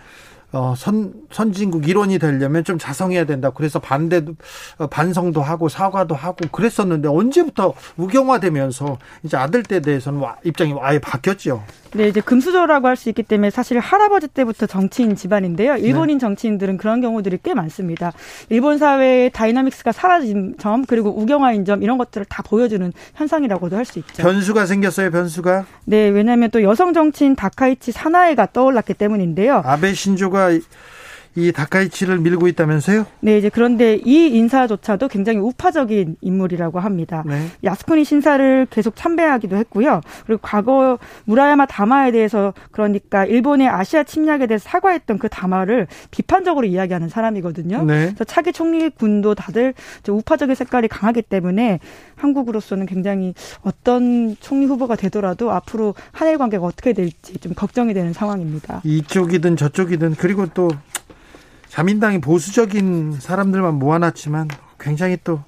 Speaker 1: 어, 선, 선진국 일원이 되려면 좀 자성해야 된다. 그래서 반대도, 어, 반성도 하고 사과도 하고 그랬었는데 언제부터 우경화되면서 이제 아들 때 대해서는 와, 입장이 아예 바뀌었죠.
Speaker 5: 네, 이제 금수저라고 할 수 있기 때문에 사실 할아버지 때부터 정치인 집안인데요. 일본인 네. 정치인들은 그런 경우들이 꽤 많습니다. 일본 사회의 dynamics가 사라진 점, 그리고 우경화인 점, 이런 것들을 다 보여주는 현상이라고도 할 수 있죠.
Speaker 1: 변수가 생겼어요, 변수가?
Speaker 5: 네, 왜냐하면 또 여성 정치인 다카이치 사나에가 떠올랐기 때문인데요.
Speaker 1: 아베 신조가 정부가 이 다카이치를 밀고 있다면서요?
Speaker 5: 네, 이제 그런데 이 인사조차도 굉장히 우파적인 인물이라고 합니다. 네. 야스쿠니 신사를 계속 참배하기도 했고요. 그리고 과거 무라야마 다마에 대해서 그러니까 일본의 아시아 침략에 대해서 사과했던 그 다마를 비판적으로 이야기하는 사람이거든요. 네. 그래서 차기 총리군도 다들 우파적인 색깔이 강하기 때문에 한국으로서는 굉장히 어떤 총리 후보가 되더라도 앞으로 한일 관계가 어떻게 될지 좀 걱정이 되는 상황입니다.
Speaker 1: 이쪽이든 저쪽이든 그리고 또 자민당이 보수적인 사람들만 모아놨지만 굉장히 또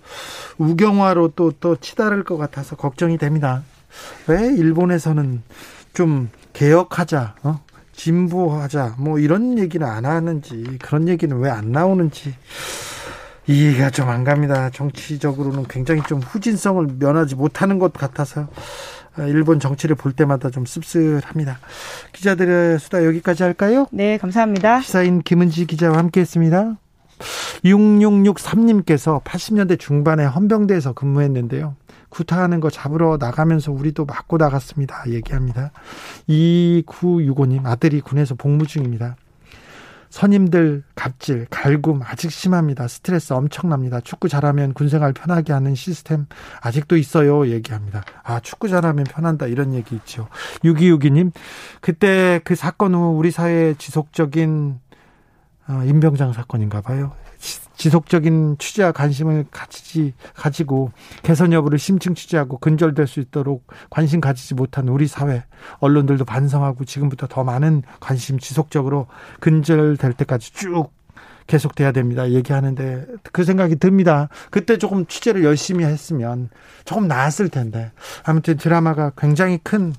Speaker 1: 우경화로 또, 또 치달을 것 같아서 걱정이 됩니다. 왜 일본에서는 좀 개혁하자, 어? 진보하자, 뭐 이런 얘기는 안 하는지, 그런 얘기는 왜 안 나오는지 이해가 좀 안 갑니다. 정치적으로는 굉장히 좀 후진성을 면하지 못하는 것 같아서 아, 일본 정치를 볼 때마다 좀 씁쓸합니다. 기자들의 수다 여기까지 할까요?
Speaker 5: 네, 감사합니다.
Speaker 1: 시사인 김은지 기자와 함께했습니다. 6663님께서 80년대 중반에 헌병대에서 근무했는데요. 구타하는 거 잡으러 나가면서 우리도 맞고 나갔습니다. 얘기합니다. 2965님 아들이 군에서 복무 중입니다. 선임들 갑질, 갈굼 아직 심합니다. 스트레스 엄청납니다. 축구 잘하면 군생활 편하게 하는 시스템 아직도 있어요. 얘기합니다. 아, 축구 잘하면 편한다. 이런 얘기 있죠. 6262님, 그때 그 사건 후 우리 사회에 지속적인 어, 임병장 사건인가 봐요. 지속적인 취재와 관심을 가지지 가지고 개선 여부를 심층 취재하고 근절될 수 있도록 관심 가지지 못한 우리 사회 언론들도 반성하고 지금부터 더 많은 관심 지속적으로 근절될 때까지 쭉 계속돼야 됩니다. 얘기하는데 그 생각이 듭니다. 그때 조금 취재를 열심히 했으면 조금 나았을 텐데 아무튼 드라마가 굉장히 큰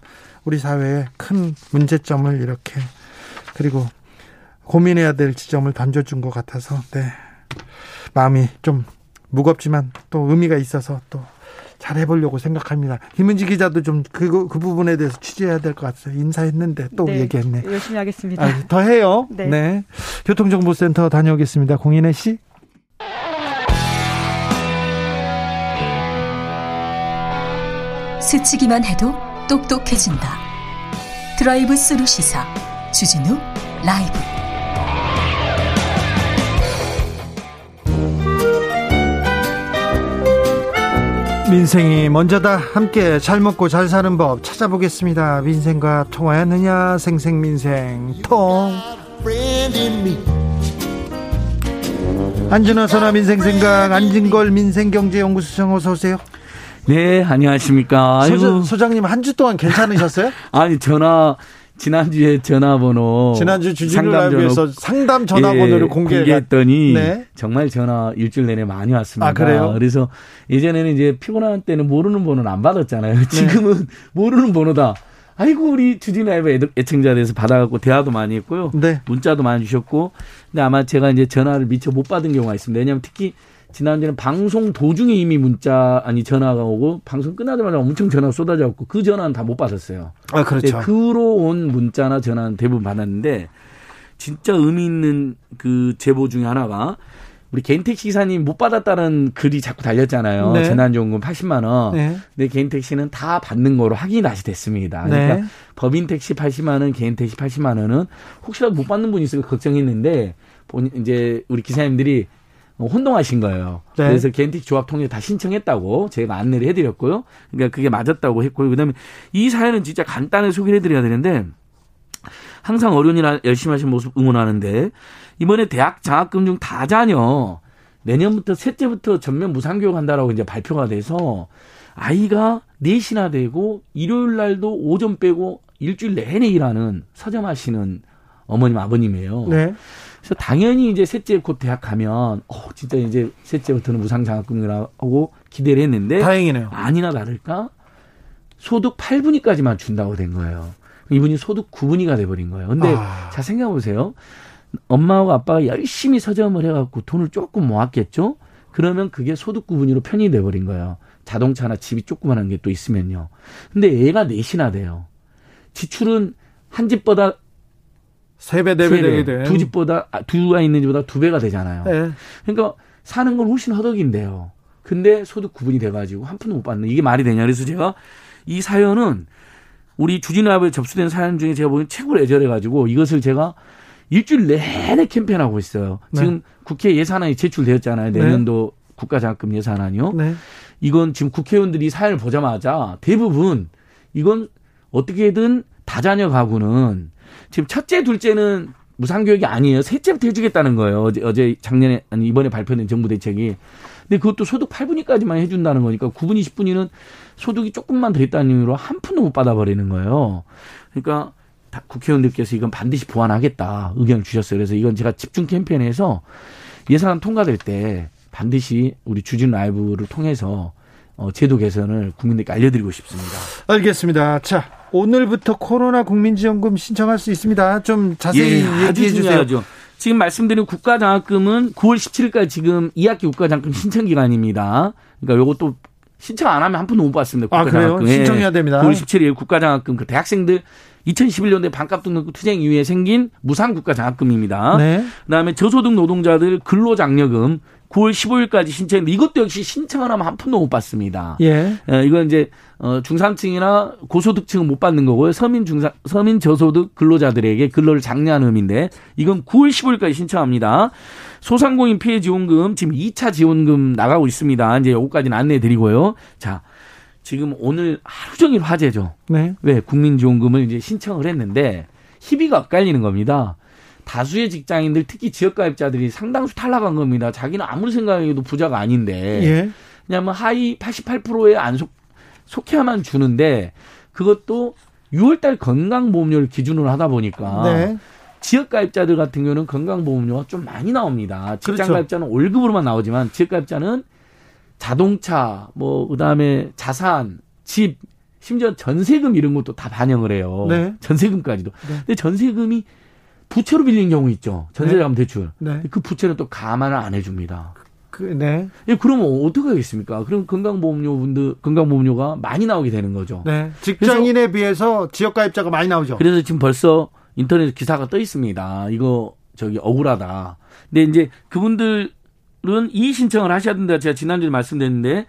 Speaker 1: 우리 사회에 큰 문제점을 이렇게 그리고 고민해야 될 지점을 던져준 것 같아서 네 마음이 좀 무겁지만 또 의미가 있어서 또 잘해보려고 생각합니다. 김은지 기자도 좀 그 그 부분에 대해서 취재해야 될 것 같아요. 인사했는데 또
Speaker 5: 네,
Speaker 1: 얘기했네.
Speaker 5: 열심히 하겠습니다.
Speaker 1: 아, 더 해요. 네. 네. 교통정보센터 다녀오겠습니다. 공인혜 씨.
Speaker 6: 스치기만 해도 똑똑해진다. 드라이브 스루 시사 주진우 라이브.
Speaker 1: 민생이 먼저다. 함께 잘 먹고 잘 사는 법 찾아보겠습니다. 민생과 통하였느냐? 생생민생. 통. 안준호 전화 민생생각 안진걸 민생경제연구소장 어서 오세요.
Speaker 7: 네 안녕하십니까.
Speaker 1: 소장, 소장님 한 주 동안 괜찮으셨어요?
Speaker 7: 아니 전화 지난주에 전화번호
Speaker 1: 지난주 주진우 라이브에서 상담 전화번호를 예,
Speaker 7: 공개했더니 네. 정말 전화 일주일 내내 많이 왔습니다.
Speaker 1: 아, 그래요?
Speaker 7: 그래서 예전에는 이제 피곤한 때는 모르는 번호는 안 받았잖아요. 네. 지금은 모르는 번호다. 아이고 우리 주진 라이브 애청자들에서 받아갖고 대화도 많이 했고요. 네. 문자도 많이 주셨고 근데 아마 제가 이제 전화를 미처 못 받은 경우가 있습니다. 왜냐하면 특히 지난주에는 방송 도중에 이미 문자 아니 전화가 오고 방송 끝나자마자 엄청 전화 쏟아져 갖고 그 전화는 다 못 받았어요.
Speaker 1: 아 그렇죠.
Speaker 7: 네, 그로 온 문자나 전화는 대부분 받았는데 진짜 의미 있는 그 제보 중에 하나가 우리 개인 택시 기사님 못 받았다는 글이 자꾸 달렸잖아요. 네. 재난지원금 80만 원. 네. 근데 개인 택시는 다 받는 거로 확인이 다시 됐습니다. 그러니까 네. 법인 택시 80만 원, 개인 택시 80만 원은 혹시라도 못 받는 분이 있을까 걱정했는데 본 이제 우리 기사님들이 혼동하신 거예요. 네. 그래서 겐틱 조합 통일 다 신청했다고 제가 안내를 해드렸고요. 그러니까 그게 맞았다고 했고요. 그다음에 이 사연은 진짜 간단하게 소개를 해드려야 되는데 항상 어른이나 열심히 하신 모습 응원하는데 이번에 대학 장학금 중 다자녀 내년부터 셋째부터 전면 무상교육 한다라고 이제 발표가 돼서 아이가 넷이나 되고 일요일 날도 오전 빼고 일주일 내내 일하는 서점하시는 어머님 아버님이에요. 네. 그래서 당연히 이제 셋째 곧 대학 가면 어 진짜 이제 셋째부터는 무상 장학금이라고 기대를 했는데
Speaker 1: 다행이네요.
Speaker 7: 아니나 다를까 소득 8분위까지만 준다고 된 거예요. 이분이 소득 9분위가 돼버린 거예요. 근데 아. 자 생각해 보세요. 엄마하고 아빠가 열심히 서점을 해갖고 돈을 조금 모았겠죠. 그러면 그게 소득 구분위로 편이 돼버린 거예요. 자동차나 집이 조그만한 게 또 있으면요. 근데 애가 넷이나 돼요. 지출은 한 집보다
Speaker 1: 세 배, 네 배, 네 배,
Speaker 7: 두 집보다 아, 두가 있는 집보다 두 배가 되잖아요. 네. 그러니까 사는 건 훨씬 허덕인데요. 근데 소득 구분이 돼가지고 한 푼도 못 받는 이게 말이 되냐? 그래서 제가 이 사연은 우리 주진압에 접수된 사연 중에 제가 보기엔 최고로 애절해가지고 이것을 제가 일주일 내내 캠페인하고 있어요. 네. 지금 국회 예산안이 제출되었잖아요. 내년도 네. 국가장학금 예산안이요. 네. 이건 지금 국회의원들이 사연을 보자마자 대부분 이건 어떻게든 다자녀 가구는 지금 첫째, 둘째는 무상교육이 아니에요. 셋째부터 해주겠다는 거예요. 어제, 어제 작년에, 아니, 이번에 발표된 정부 대책이. 근데 그것도 소득 8분위까지만 해준다는 거니까 9분위, 10분위는 소득이 조금만 더 있다는 이유로 한 푼도 못 받아버리는 거예요. 그러니까 국회의원들께서 이건 반드시 보완하겠다 의견을 주셨어요. 그래서 이건 제가 집중 캠페인에서 예산 통과될 때 반드시 우리 주진 라이브를 통해서 어, 제도 개선을 국민들께 알려드리고 싶습니다.
Speaker 1: 알겠습니다. 자, 오늘부터 코로나 국민지원금 신청할 수 있습니다. 좀 자세히 예, 얘기해 주세요.
Speaker 7: 지금 말씀드린 국가장학금은 9월 17일까지 지금 2학기 국가장학금 신청 기간입니다. 그러니까 요것도 신청 안 하면 한 푼도 못 받습니다.
Speaker 1: 국가장학금. 아, 그래요? 신청해야 됩니다.
Speaker 7: 9월 17일 국가장학금 그 대학생들 2011년도에 반값 등록 투쟁 이후에 생긴 무상 국가 장학금입니다. 네. 그다음에 저소득 노동자들 근로장려금 9월 15일까지 신청했는데 이것도 역시 신청을 하면 한 푼도 못 받습니다. 예. 예 이건 이제 어 중산층이나 고소득층은 못 받는 거고요. 서민 중산 서민 저소득 근로자들에게 근로를 장려하는 의미인데 이건 9월 15일까지 신청합니다. 소상공인 피해 지원금 지금 2차 지원금 나가고 있습니다. 이제 요거까지는 안내해 드리고요. 자, 지금 오늘 하루 종일 화제죠. 네. 왜 국민지원금을 이제 신청을 했는데 희비가 엇갈리는 겁니다. 다수의 직장인들 특히 지역가입자들이 상당수 탈락한 겁니다. 자기는 아무리 생각해도 부자가 아닌데 예. 왜냐하면 하위 88%에 안 속, 속해야만 주는데 그것도 6월달 건강보험료를 기준으로 하다 보니까 네. 지역가입자들 같은 경우는 건강보험료가 좀 많이 나옵니다. 직장가입자는 그렇죠. 월급으로만 나오지만 지역가입자는 자동차, 뭐, 그 다음에 자산, 집, 심지어 전세금 이런 것도 다 반영을 해요. 네. 전세금까지도. 네. 근데 전세금이 부채로 빌린 경우 있죠. 전세자금 네. 대출. 네. 그 부채는 또 감안을 안 해줍니다. 그, 네. 예, 그러면 어떻게 하겠습니까? 그럼 건강보험료 분들, 건강보험료가 많이 나오게 되는 거죠. 네.
Speaker 1: 직장인에 비해서 지역가입자가 많이 나오죠.
Speaker 7: 그래서 지금 벌써 인터넷 기사가 떠 있습니다. 이거 저기 억울하다. 근데 이제 그분들 은 이의 신청을 하셔야 된다. 제가 지난주에 말씀드렸는데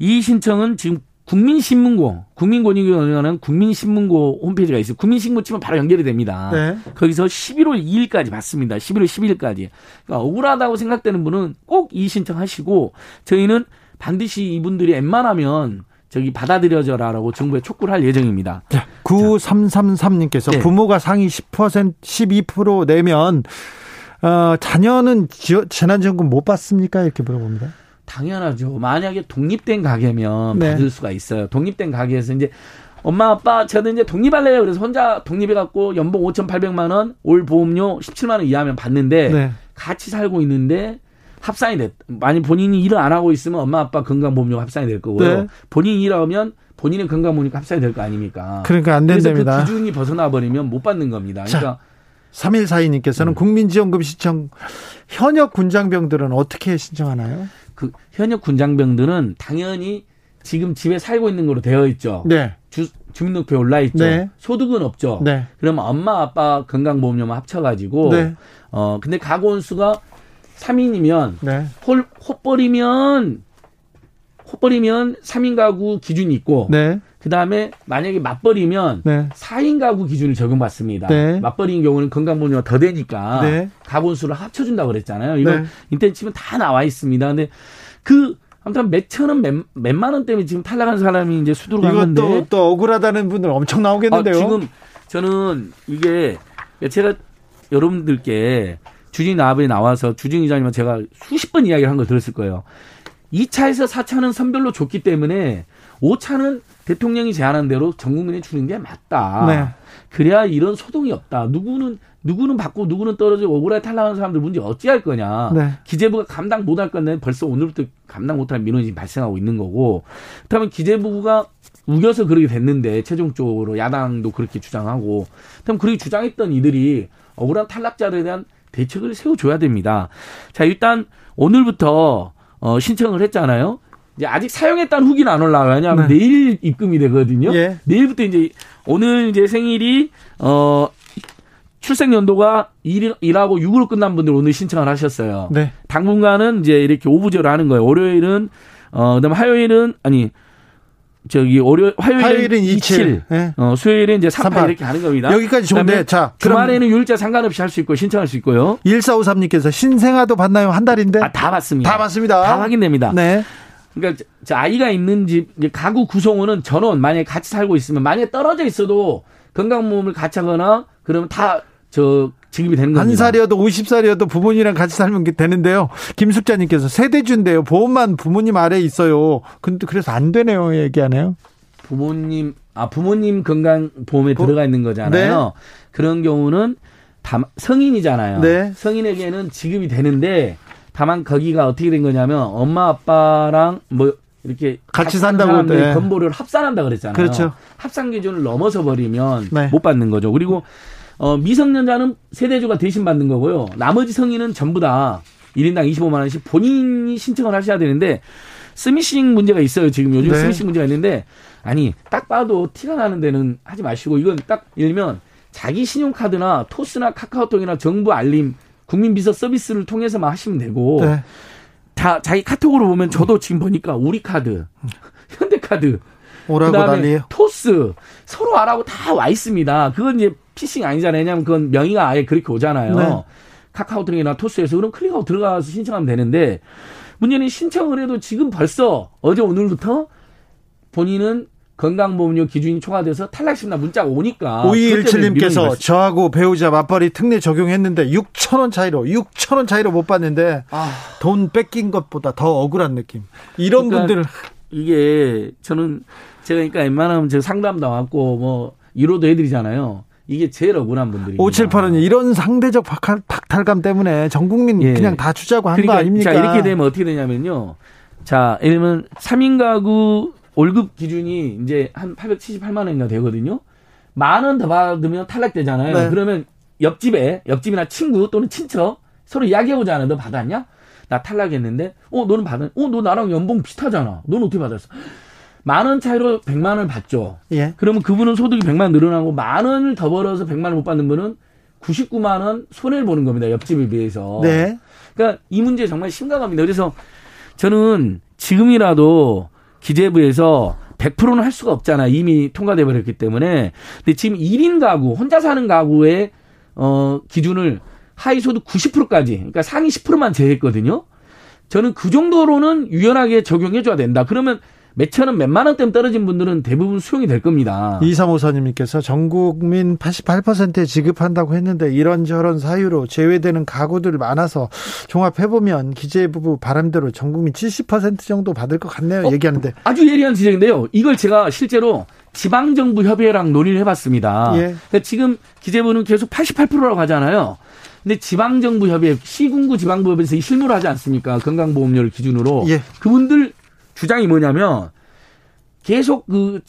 Speaker 7: 이의 신청은 지금 국민신문고, 국민권익위원회는 국민신문고 홈페이지가 있어요. 국민신문 치면 바로 연결이 됩니다. 네. 거기서 11월 2일까지 받습니다. 11월 10일까지. 그러니까 억울하다고 생각되는 분은 꼭 이의 신청하시고 저희는 반드시 이분들이 웬만하면 저기 받아들여져라라고 정부에 촉구를 할 예정입니다.
Speaker 1: 자, 9333님께서 네. 부모가 상위 10% 12% 내면 어, 자녀는 재난지원금 못 받습니까? 이렇게 물어봅니다.
Speaker 7: 당연하죠. 만약에 독립된 가게면 네. 받을 수가 있어요. 독립된 가게에서 이제 엄마 아빠 저는 이제 독립할래요. 그래서 혼자 독립해 갖고 연봉 5,800만 원, 올 보험료 17만 원 이하면 받는데 네. 같이 살고 있는데 합산이 됐. 만약 본인이 일을 안 하고 있으면 엄마 아빠 건강보험료가 합산이 될 거고요. 네. 본인이 일하면 본인의 건강보험료가 합산이 될 거 아닙니까?
Speaker 1: 그러니까 안 된답니다.
Speaker 7: 그래서 그 기준이 벗어나 버리면 못 받는 겁니다. 그러니까 자.
Speaker 1: 3142님께서는 음. 국민지원금 신청 현역 군장병들은 어떻게 신청하나요?
Speaker 7: 그 현역 군장병들은 당연히 지금 집에 살고 있는 걸로 되어 있죠. 네. 주, 주민등록표에 올라 있죠. 네. 소득은 없죠. 네. 그러면 엄마 아빠 건강보험료만 합쳐가지고 네. 어 근데 가구 원수가 3인이면 네. 홀 헛벌이면 헛벌이면 3인 가구 기준이 있고 네. 그 다음에 만약에 맞벌이면 네. 4인 가구 기준을 적용받습니다. 네. 맞벌이인 경우는 건강보험료가 더 되니까 네. 가본수를 합쳐준다고 그랬잖아요. 네. 인터넷 치면 다 나와 있습니다. 근데 그 아무튼 몇천 원, 몇, 몇만 원 때문에 지금 탈락한 사람이 이제 수두로 가는데
Speaker 1: 이것도 또 억울하다는 분들 엄청 나오겠는데요. 아,
Speaker 7: 지금 저는 이게 제가 여러분들께 주진 나압에 나와서 주진 기자님은 제가 수십 번 이야기를 한 걸 들었을 거예요. 2차에서 4차는 선별로 줬기 때문에 오차는 대통령이 제안한 대로 전 국민에 주는 게 맞다. 네. 그래야 이런 소동이 없다. 누구는 누구는 받고 누구는 떨어지고 억울하게 탈락하는 사람들 문제 어찌할 거냐. 네. 기재부가 감당 못할 건데 벌써 오늘부터 감당 못할 민원이 발생하고 있는 거고. 그렇다면 기재부가 우겨서 그렇게 됐는데 최종적으로 야당도 그렇게 주장하고. 그럼 그렇게 주장했던 이들이 억울한 탈락자들에 대한 대책을 세워줘야 됩니다. 자 일단 오늘부터 어, 신청을 했잖아요. 이제 아직 사용했다는 후기는 안 올라와요. 왜냐하면 네. 내일 입금이 되거든요. 예. 내일부터 이제 오늘 이제 생일이 어 출생 연도가 1일, 1하고 6으로 끝난 분들 오늘 신청을 하셨어요. 네. 당분간은 이제 이렇게 오부제로 하는 거예요. 월요일은 어 그다음에 화요일은 아니 저기 월요 화요일은, 화요일은 27, 네. 어 수요일은 이제 38, 38 이렇게 하는 겁니다.
Speaker 1: 여기까지 좋은데 자
Speaker 7: 주말에는 율자 상관없이 할 수 있고 신청할 수 있고요.
Speaker 1: 1453님께서 신생아도 받나요? 한 달인데?
Speaker 7: 아, 다 받습니다.
Speaker 1: 다 받습니다.
Speaker 7: 다 확인됩니다. 네. 그러니까 아이가 있는 집 가구 구성원은 전원 만약에 같이 살고 있으면 만약에 떨어져 있어도 건강보험을 같이 하거나 그러면 다 저 지급이 되는 겁니다.
Speaker 1: 한 살이어도 50살이어도 부모님이랑 같이 살면 되는데요. 김숙자님께서 세대주인데요. 보험만 부모님 아래 있어요. 근데 그래서 안 되네요. 얘기하네요.
Speaker 7: 부모님 아 부모님 건강 보험에 보, 들어가 있는 거잖아요. 네. 그런 경우는 다, 성인이잖아요. 네. 성인에게는 지급이 되는데 다만 거기가 어떻게 된 거냐면 엄마 아빠랑 뭐 이렇게
Speaker 1: 같이 산다고
Speaker 7: 네. 건보료를 합산한다 그랬잖아요. 그렇죠. 합산 기준을 넘어서 버리면 네. 못 받는 거죠. 그리고 어, 미성년자는 세대주가 대신 받는 거고요. 나머지 성인은 전부 다 1인당 25만 원씩 본인이 신청을 하셔야 되는데 스미싱 문제가 있어요. 지금 요즘 네. 스미싱 문제가 있는데 아니 딱 봐도 티가 나는 데는 하지 마시고 이건 딱 예를 들면 자기 신용카드나 토스나 카카오톡이나 정부 알림 국민비서 서비스를 통해서만 하시면 되고 네. 다 자기 카톡으로 보면 저도 지금 보니까 우리 카드, 현대카드, 그다음에 토스 서로 알아고 다 와 있습니다. 그건 이제 피싱 아니잖아요. 왜냐하면 그건 명의가 아예 그렇게 오잖아요. 네. 카카오톡이나 토스에서 그럼 클릭하고 들어가서 신청하면 되는데 문제는 신청을 해도 지금 벌써 어제 오늘부터 본인은 건강보험료 기준이 초과돼서 탈락심나 문자가 오니까
Speaker 1: 5217님께서 저하고 배우자 맞벌이 특례 적용했는데 6천 원 차이로 6천 원 차이로 못 받는데 아. 돈 뺏긴 것보다 더 억울한 느낌. 이런 그러니까 분들
Speaker 7: 이게 저는 제가 그러니까 웬만하면 제 상담 나왔고 뭐 이로도 해드리잖아요. 이게 제일 억울한 분들이.
Speaker 1: 5785는 이런 상대적 박탈감 때문에 전 국민 예. 그냥 다 주자고 한거 그러니까 아닙니까?
Speaker 7: 자, 이렇게 되면 어떻게 되냐면요. 자, 예를 들면 3인 가구 월급 기준이 이제 한 878만 원인가 되거든요. 만 원 더 받으면 탈락되잖아요. 네. 그러면 옆집에 옆집이나 친구 또는 친척 서로 이야기해보잖아요. 너 받았냐? 나 탈락했는데, 어, 너는 받은, 어, 너 나랑 연봉 비슷하잖아. 너는 어떻게 받았어? 만 원 차이로 100만 원을 받죠. 예. 그러면 그분은 소득이 100만 원 늘어나고 만 원을 더 벌어서 100만 원못 받는 분은 99만 원 손해를 보는 겁니다. 옆집에 비해서. 네. 그러니까 이 문제 정말 심각합니다. 그래서 저는 지금이라도 기재부에서 100%는 할 수가 없잖아. 이미 통과돼 버렸기 때문에. 근데 지금 1인 가구, 혼자 사는 가구의 어 기준을 하위 소득 90%까지, 그러니까 상위 10%만 제했거든요. 저는 그 정도로는 유연하게 적용해 줘야 된다. 그러면 몇천 원, 몇만 원대 떨어진 분들은 대부분 수용이 될 겁니다.
Speaker 1: 2354님께서 전 국민 88%에 지급한다고 했는데 이런저런 사유로 제외되는 가구들 많아서 종합해보면 기재부 바람대로 전 국민 70% 정도 받을 것 같네요. 어, 얘기하는데.
Speaker 7: 아주 예리한 지적인데요. 이걸 제가 실제로 지방정부 협의회랑 논의를 해봤습니다. 예. 그러니까 지금 기재부는 계속 88%라고 하잖아요. 근데 지방정부 협의회, 시군구 지방부협에서 실무를 하지 않습니까? 건강보험료를 기준으로. 예. 그분들 주장이 뭐냐면 계속 그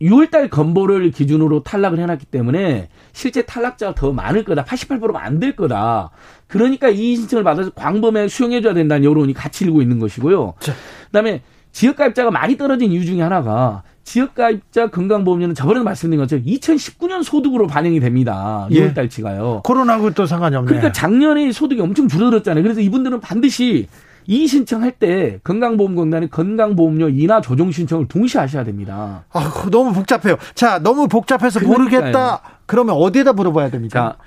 Speaker 7: 6월달 건보를 기준으로 탈락을 해놨기 때문에 실제 탈락자가 더 많을 거다. 88%가 안 될 거다. 그러니까 이 신청을 받아서 광범에 수용해줘야 된다는 여론이 같이 일고 있는 것이고요. 자. 그다음에 지역가입자가 많이 떨어진 이유 중에 하나가 지역가입자 건강보험료는 저번에 말씀드린 것처럼 2019년 소득으로 반영이 됩니다. 6월 달치가요.
Speaker 1: 예. 코로나하고 또 상관이 없네요.
Speaker 7: 그러니까 작년에 소득이 엄청 줄어들었잖아요. 그래서 이분들은 반드시 이 신청할 때 건강보험공단이 건강보험료 인하 조정 신청을 동시에 하셔야 됩니다.
Speaker 1: 아, 너무 복잡해요. 자, 너무 복잡해서 그러니까요. 모르겠다. 그러면 어디에다 물어봐야 됩니까? 자,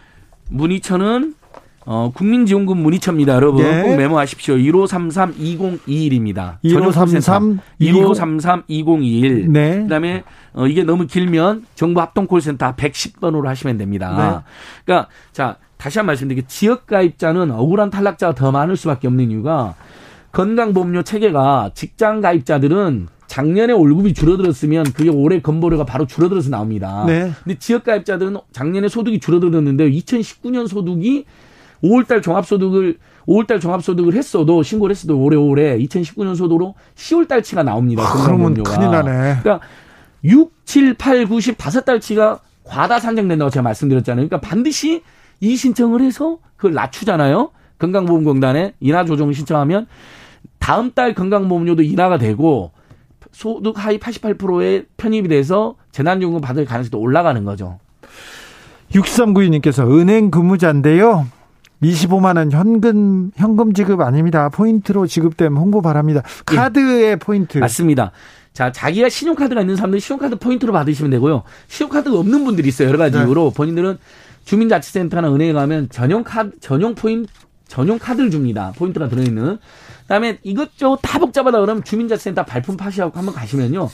Speaker 7: 문의처는 어, 국민지원금 문의처입니다. 여러분 네. 꼭 메모하십시오. 1533-2021입니다. 1533-2021. 네. 그다음에 어, 이게 너무 길면 정부 합동 콜센터 110번으로 하시면 됩니다. 네. 그러니까 자 다시 한 번 말씀드리게 지역 가입자는 억울한 탈락자가 더 많을 수밖에 없는 이유가 건강보험료 체계가 직장 가입자들은 작년에 월급이 줄어들었으면 그게 올해 건보료가 바로 줄어들어서 나옵니다. 네. 근데 지역 가입자들은 작년에 소득이 줄어들었는데 2019년 소득이 5월달 종합소득을 5월달 종합소득을 했어도 신고를 했어도 올해 올해 2019년 소득으로 10월달치가 나옵니다.
Speaker 1: 아, 그러면 큰일 나네.
Speaker 7: 그러니까 6, 7, 8, 9, 10 다섯 달치가 과다 산정된다고 제가 말씀드렸잖아요. 그러니까 반드시 이 신청을 해서 그걸 낮추잖아요. 건강보험공단에 인하 조정 신청하면 다음 달 건강보험료도 인하가 되고 소득 하위 88%에 편입이 돼서 재난지원금 받을 가능성도 올라가는 거죠.
Speaker 1: 6392님께서 은행 근무자인데요. 25만 원 현금 현금 지급 아닙니다. 포인트로 지급되면 홍보 바랍니다. 카드의 예. 포인트.
Speaker 7: 맞습니다. 자, 자기가 신용카드가 있는 사람들은 신용카드 포인트로 받으시면 되고요. 신용카드가 없는 분들이 있어요. 여러 가지 네. 이유로 본인들은 주민자치센터나 은행에 가면 전용 카드 전용 포인트 전용 카드를 줍니다. 포인트가 들어있는. 그다음에 이것저것 다 복잡하다 그러면 주민자치센터 발품 파시하고 한번 가시면요.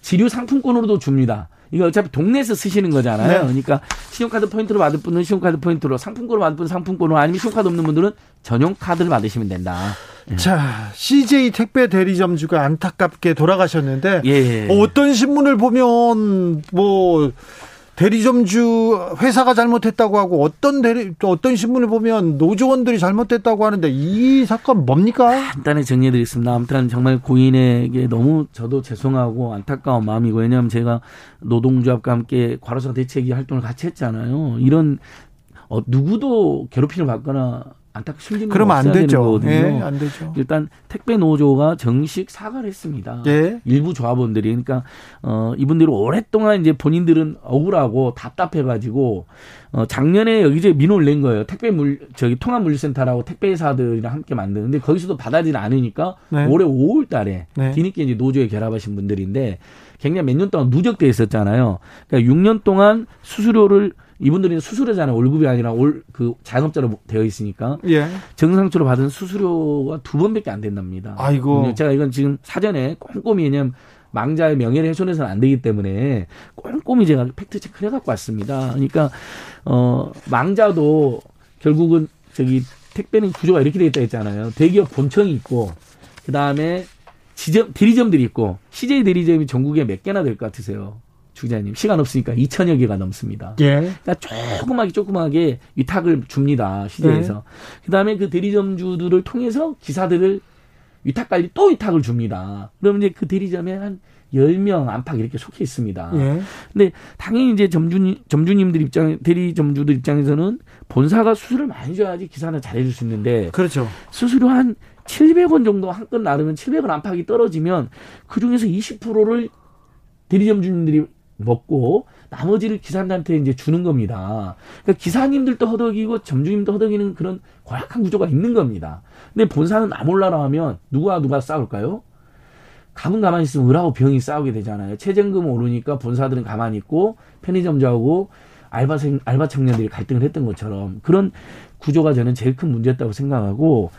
Speaker 7: 지류 상품권으로도 줍니다. 이거 어차피 동네에서 쓰시는 거잖아요. 네. 그러니까 신용카드 포인트로 받을 분은 신용카드 포인트로, 상품권으로 받을 분은 상품권으로, 아니면 신용카드 없는 분들은 전용 카드를 받으시면 된다.
Speaker 1: 예. 자, CJ 택배 대리점주가 안타깝게 돌아가셨는데 예. 어떤 신문을 보면 뭐 대리점주 회사가 잘못했다고 하고 어떤 대리 또 어떤 신문을 보면 노조원들이 잘못했다고 하는데 이 사건 뭡니까?
Speaker 7: 간단히 정리해드리겠습니다. 아무튼 정말 고인에게 너무 저도 죄송하고 안타까운 마음이고 왜냐하면 제가 노동조합과 함께 과로사 대책위 활동을 같이 했잖아요. 이런 어, 누구도 괴롭힘을 받거나 안타깝게
Speaker 1: 그러면 안 되죠. 예, 안 되죠.
Speaker 7: 일단 택배 노조가 정식 사과를 했습니다. 예. 일부 조합원들이 그러니까 어 이분들이 오랫동안 이제 본인들은 억울하고 답답해 가지고 어 작년에 여기 이제 민원을 낸 거예요. 택배 물 저기 통합 물류센터라고 택배사들이랑 함께 만드는데 거기서도 받아지는 않으니까 네. 올해 5월 달에 네. 뒤늦게 이제 노조에 결합하신 분들인데 굉장히 몇 년 동안 누적돼 있었잖아요. 그러니까 6년 동안 수수료를 이분들이 수수료잖아요. 월급이 아니라 올 그 자영업자로 되어 있으니까 예. 정상적으로 받은 수수료가 두 번밖에 안 된답니다.
Speaker 1: 아이고.
Speaker 7: 제가 이건 지금 사전에 꼼꼼히 왜냐면 망자의 명예를 훼손해서는 안 되기 때문에 꼼꼼히 제가 팩트 체크를 해갖고 왔습니다. 그러니까 어 망자도 결국은 저기 택배는 구조가 이렇게 되어 있다 했잖아요. 대기업 본청이 있고 그 다음에 지점 대리점들이 있고 CJ 대리점이 전국에 몇 개나 될 것 같으세요? 주기자님 시간 없으니까 2천여 개가 넘습니다. 예. 그러니까 조그맣게 조그맣게 위탁을 줍니다 시대에서. 예. 그다음에 그 대리점주들을 통해서 기사들을 위탁 관리 또 위탁을 줍니다. 그러면 이제 그 대리점에 한 10명 안팎 이렇게 속해 있습니다. 예. 근데 당연히 이제 점주님, 점주님들 입장, 대리점주들 입장에서는 본사가 수수료를 많이 줘야지 기사는 잘해줄 수 있는데.
Speaker 1: 그렇죠.
Speaker 7: 수수료 한 700원 정도 한 건 나르면 700원 안팎이 떨어지면 그 중에서 20%를 대리점주님들이 먹고 나머지를 기사님한테 이제 주는 겁니다. 그러니까 기사님들도 허덕이고 점주님도 허덕이는 그런 고약한 구조가 있는 겁니다. 근데 본사는 나 몰라라 하면 누가 누가 싸울까요? 가면 가만히 있으면 을하고 병이 싸우게 되잖아요. 최저임금 오르니까 본사들은 가만히 있고 편의점주하고 알바생 알바 청년들이 갈등을 했던 것처럼 그런 구조가 저는 제일 큰 문제였다고 생각하고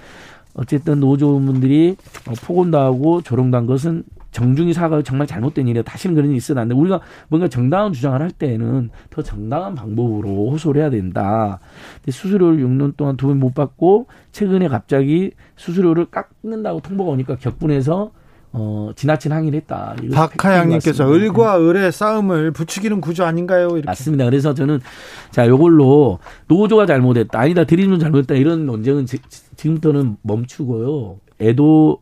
Speaker 7: 어쨌든 노조분들이 폭언당하고 조롱당 것은 정중히 사과가 정말 잘못된 일이야. 다시는 그런 일이 있어도 안 돼. 우리가 뭔가 정당한 주장을 할 때는 더 정당한 방법으로 호소를 해야 된다. 근데 수수료를 6년 동안 두 번 못 받고 최근에 갑자기 수수료를 깎는다고 통보가 오니까 격분해서 어, 지나친 항의를 했다.
Speaker 1: 박하양님께서 을과 을의 싸움을 부추기는 구조 아닌가요? 이렇게.
Speaker 7: 맞습니다. 그래서 저는 자, 요걸로 노조가 잘못했다. 아니다. 대리점 잘못했다. 이런 논쟁은 지, 지금부터는 멈추고요. 애도,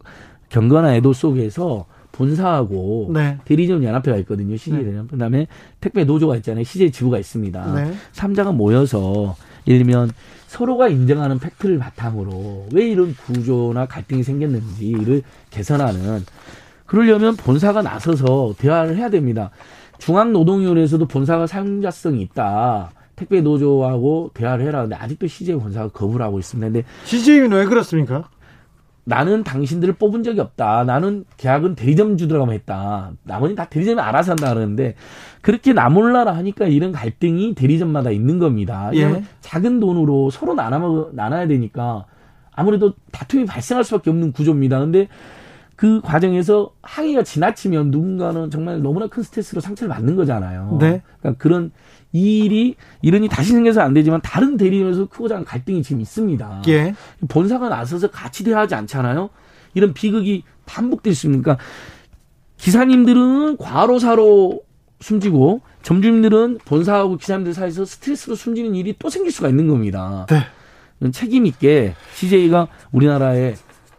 Speaker 7: 경건한 애도 속에서 본사하고 네. 대리점 연합회가 있거든요. CJ 네. 대리점. 그다음에 택배 노조가 있잖아요. CJ 지부가 있습니다. 네. 3자가 모여서 예를 들면 서로가 인정하는 팩트를 바탕으로 왜 이런 구조나 갈등이 생겼는지를 개선하는 그러려면 본사가 나서서 대화를 해야 됩니다. 중앙노동위원회에서도 본사가 사용자성이 있다. 택배 노조하고 대화를 해라. 근데 아직도 CJ 본사가 거부를 하고 있습니다. 근데
Speaker 1: CJ는 왜 그렇습니까?
Speaker 7: 나는 당신들을 뽑은 적이 없다. 나는 계약은 대리점주들하고만 했다. 나머지 다 대리점이 알아서 한다 그러는데 그렇게 나몰라라 하니까 이런 갈등이 대리점마다 있는 겁니다. 예. 작은 돈으로 서로 나눠 나눠야 되니까 아무래도 다툼이 발생할 수밖에 없는 구조입니다. 근데 그 과정에서 항의가 지나치면 누군가는 정말 너무나 큰 스트레스로 상처를 받는 거잖아요. 네. 그러니까 그런 이 일이 이런 일이 다시 생겨서 안 되지만 다른 대리점에서 크고 작은 갈등이 지금 있습니다. 예. 본사가 나서서 같이 대화하지 않잖아요. 이런 비극이 반복될 수 있으니까 기사님들은 과로사로 숨지고 점주님들은 본사하고 기사님들 사이에서 스트레스로 숨지는 일이 또 생길 수가 있는 겁니다. 네. 책임 있게 CJ가 우리나라에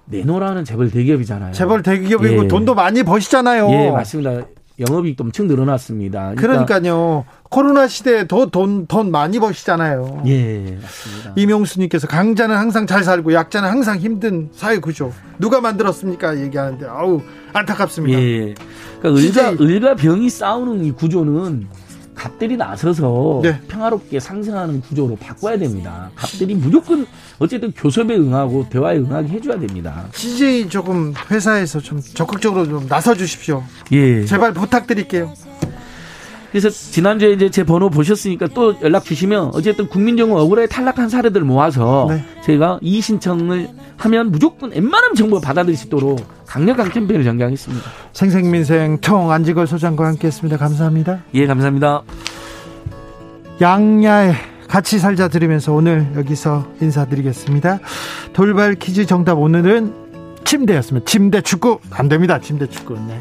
Speaker 7: 내노라는 재벌 대기업이잖아요.
Speaker 1: 재벌 대기업이고 예. 돈도 많이 버시잖아요.
Speaker 7: 예, 맞습니다. 영업이익도 엄청 늘어났습니다.
Speaker 1: 그러니까 그러니까 요. 코로나 시대에 더 돈, 돈 많이 버시잖아요.
Speaker 7: 예, 맞습니다.
Speaker 1: 이명수님께서 강자는 항상 잘 살고 약자는 항상 힘든 사회 구조. 누가 만들었습니까? 얘기하는데, 아우, 안타깝습니다.
Speaker 7: 예. 그러니까 을과, 을과 병이 싸우는 이 구조는 갑들이 나서서 네. 평화롭게 상생하는 구조로 바꿔야 됩니다. 갑들이 무조건 어쨌든 교섭에 응하고 대화에 응하게 해줘야 됩니다.
Speaker 1: CJ 조금 회사에서 좀 적극적으로 좀 나서 주십시오. 예. 제발 부탁드릴게요.
Speaker 7: 그래서 지난주에 이제 제 번호 보셨으니까 또 연락 주시면 어쨌든 국민정부 억울하게 탈락한 사례들 모아서 네. 제가 이의 신청을 하면 무조건 웬만하면 정부 받아들일 수 있도록 강력한 캠페인을 전개하겠습니다.
Speaker 1: 생생민생 청 안지걸 소장과 함께했습니다. 감사합니다.
Speaker 7: 예, 감사합니다.
Speaker 1: 양야의 같이 살자 들으면서 오늘 여기서 인사드리겠습니다. 돌발 퀴즈 정답 오늘은 침대였습니다. 침대 축구 안 됩니다. 침대 축구. 네.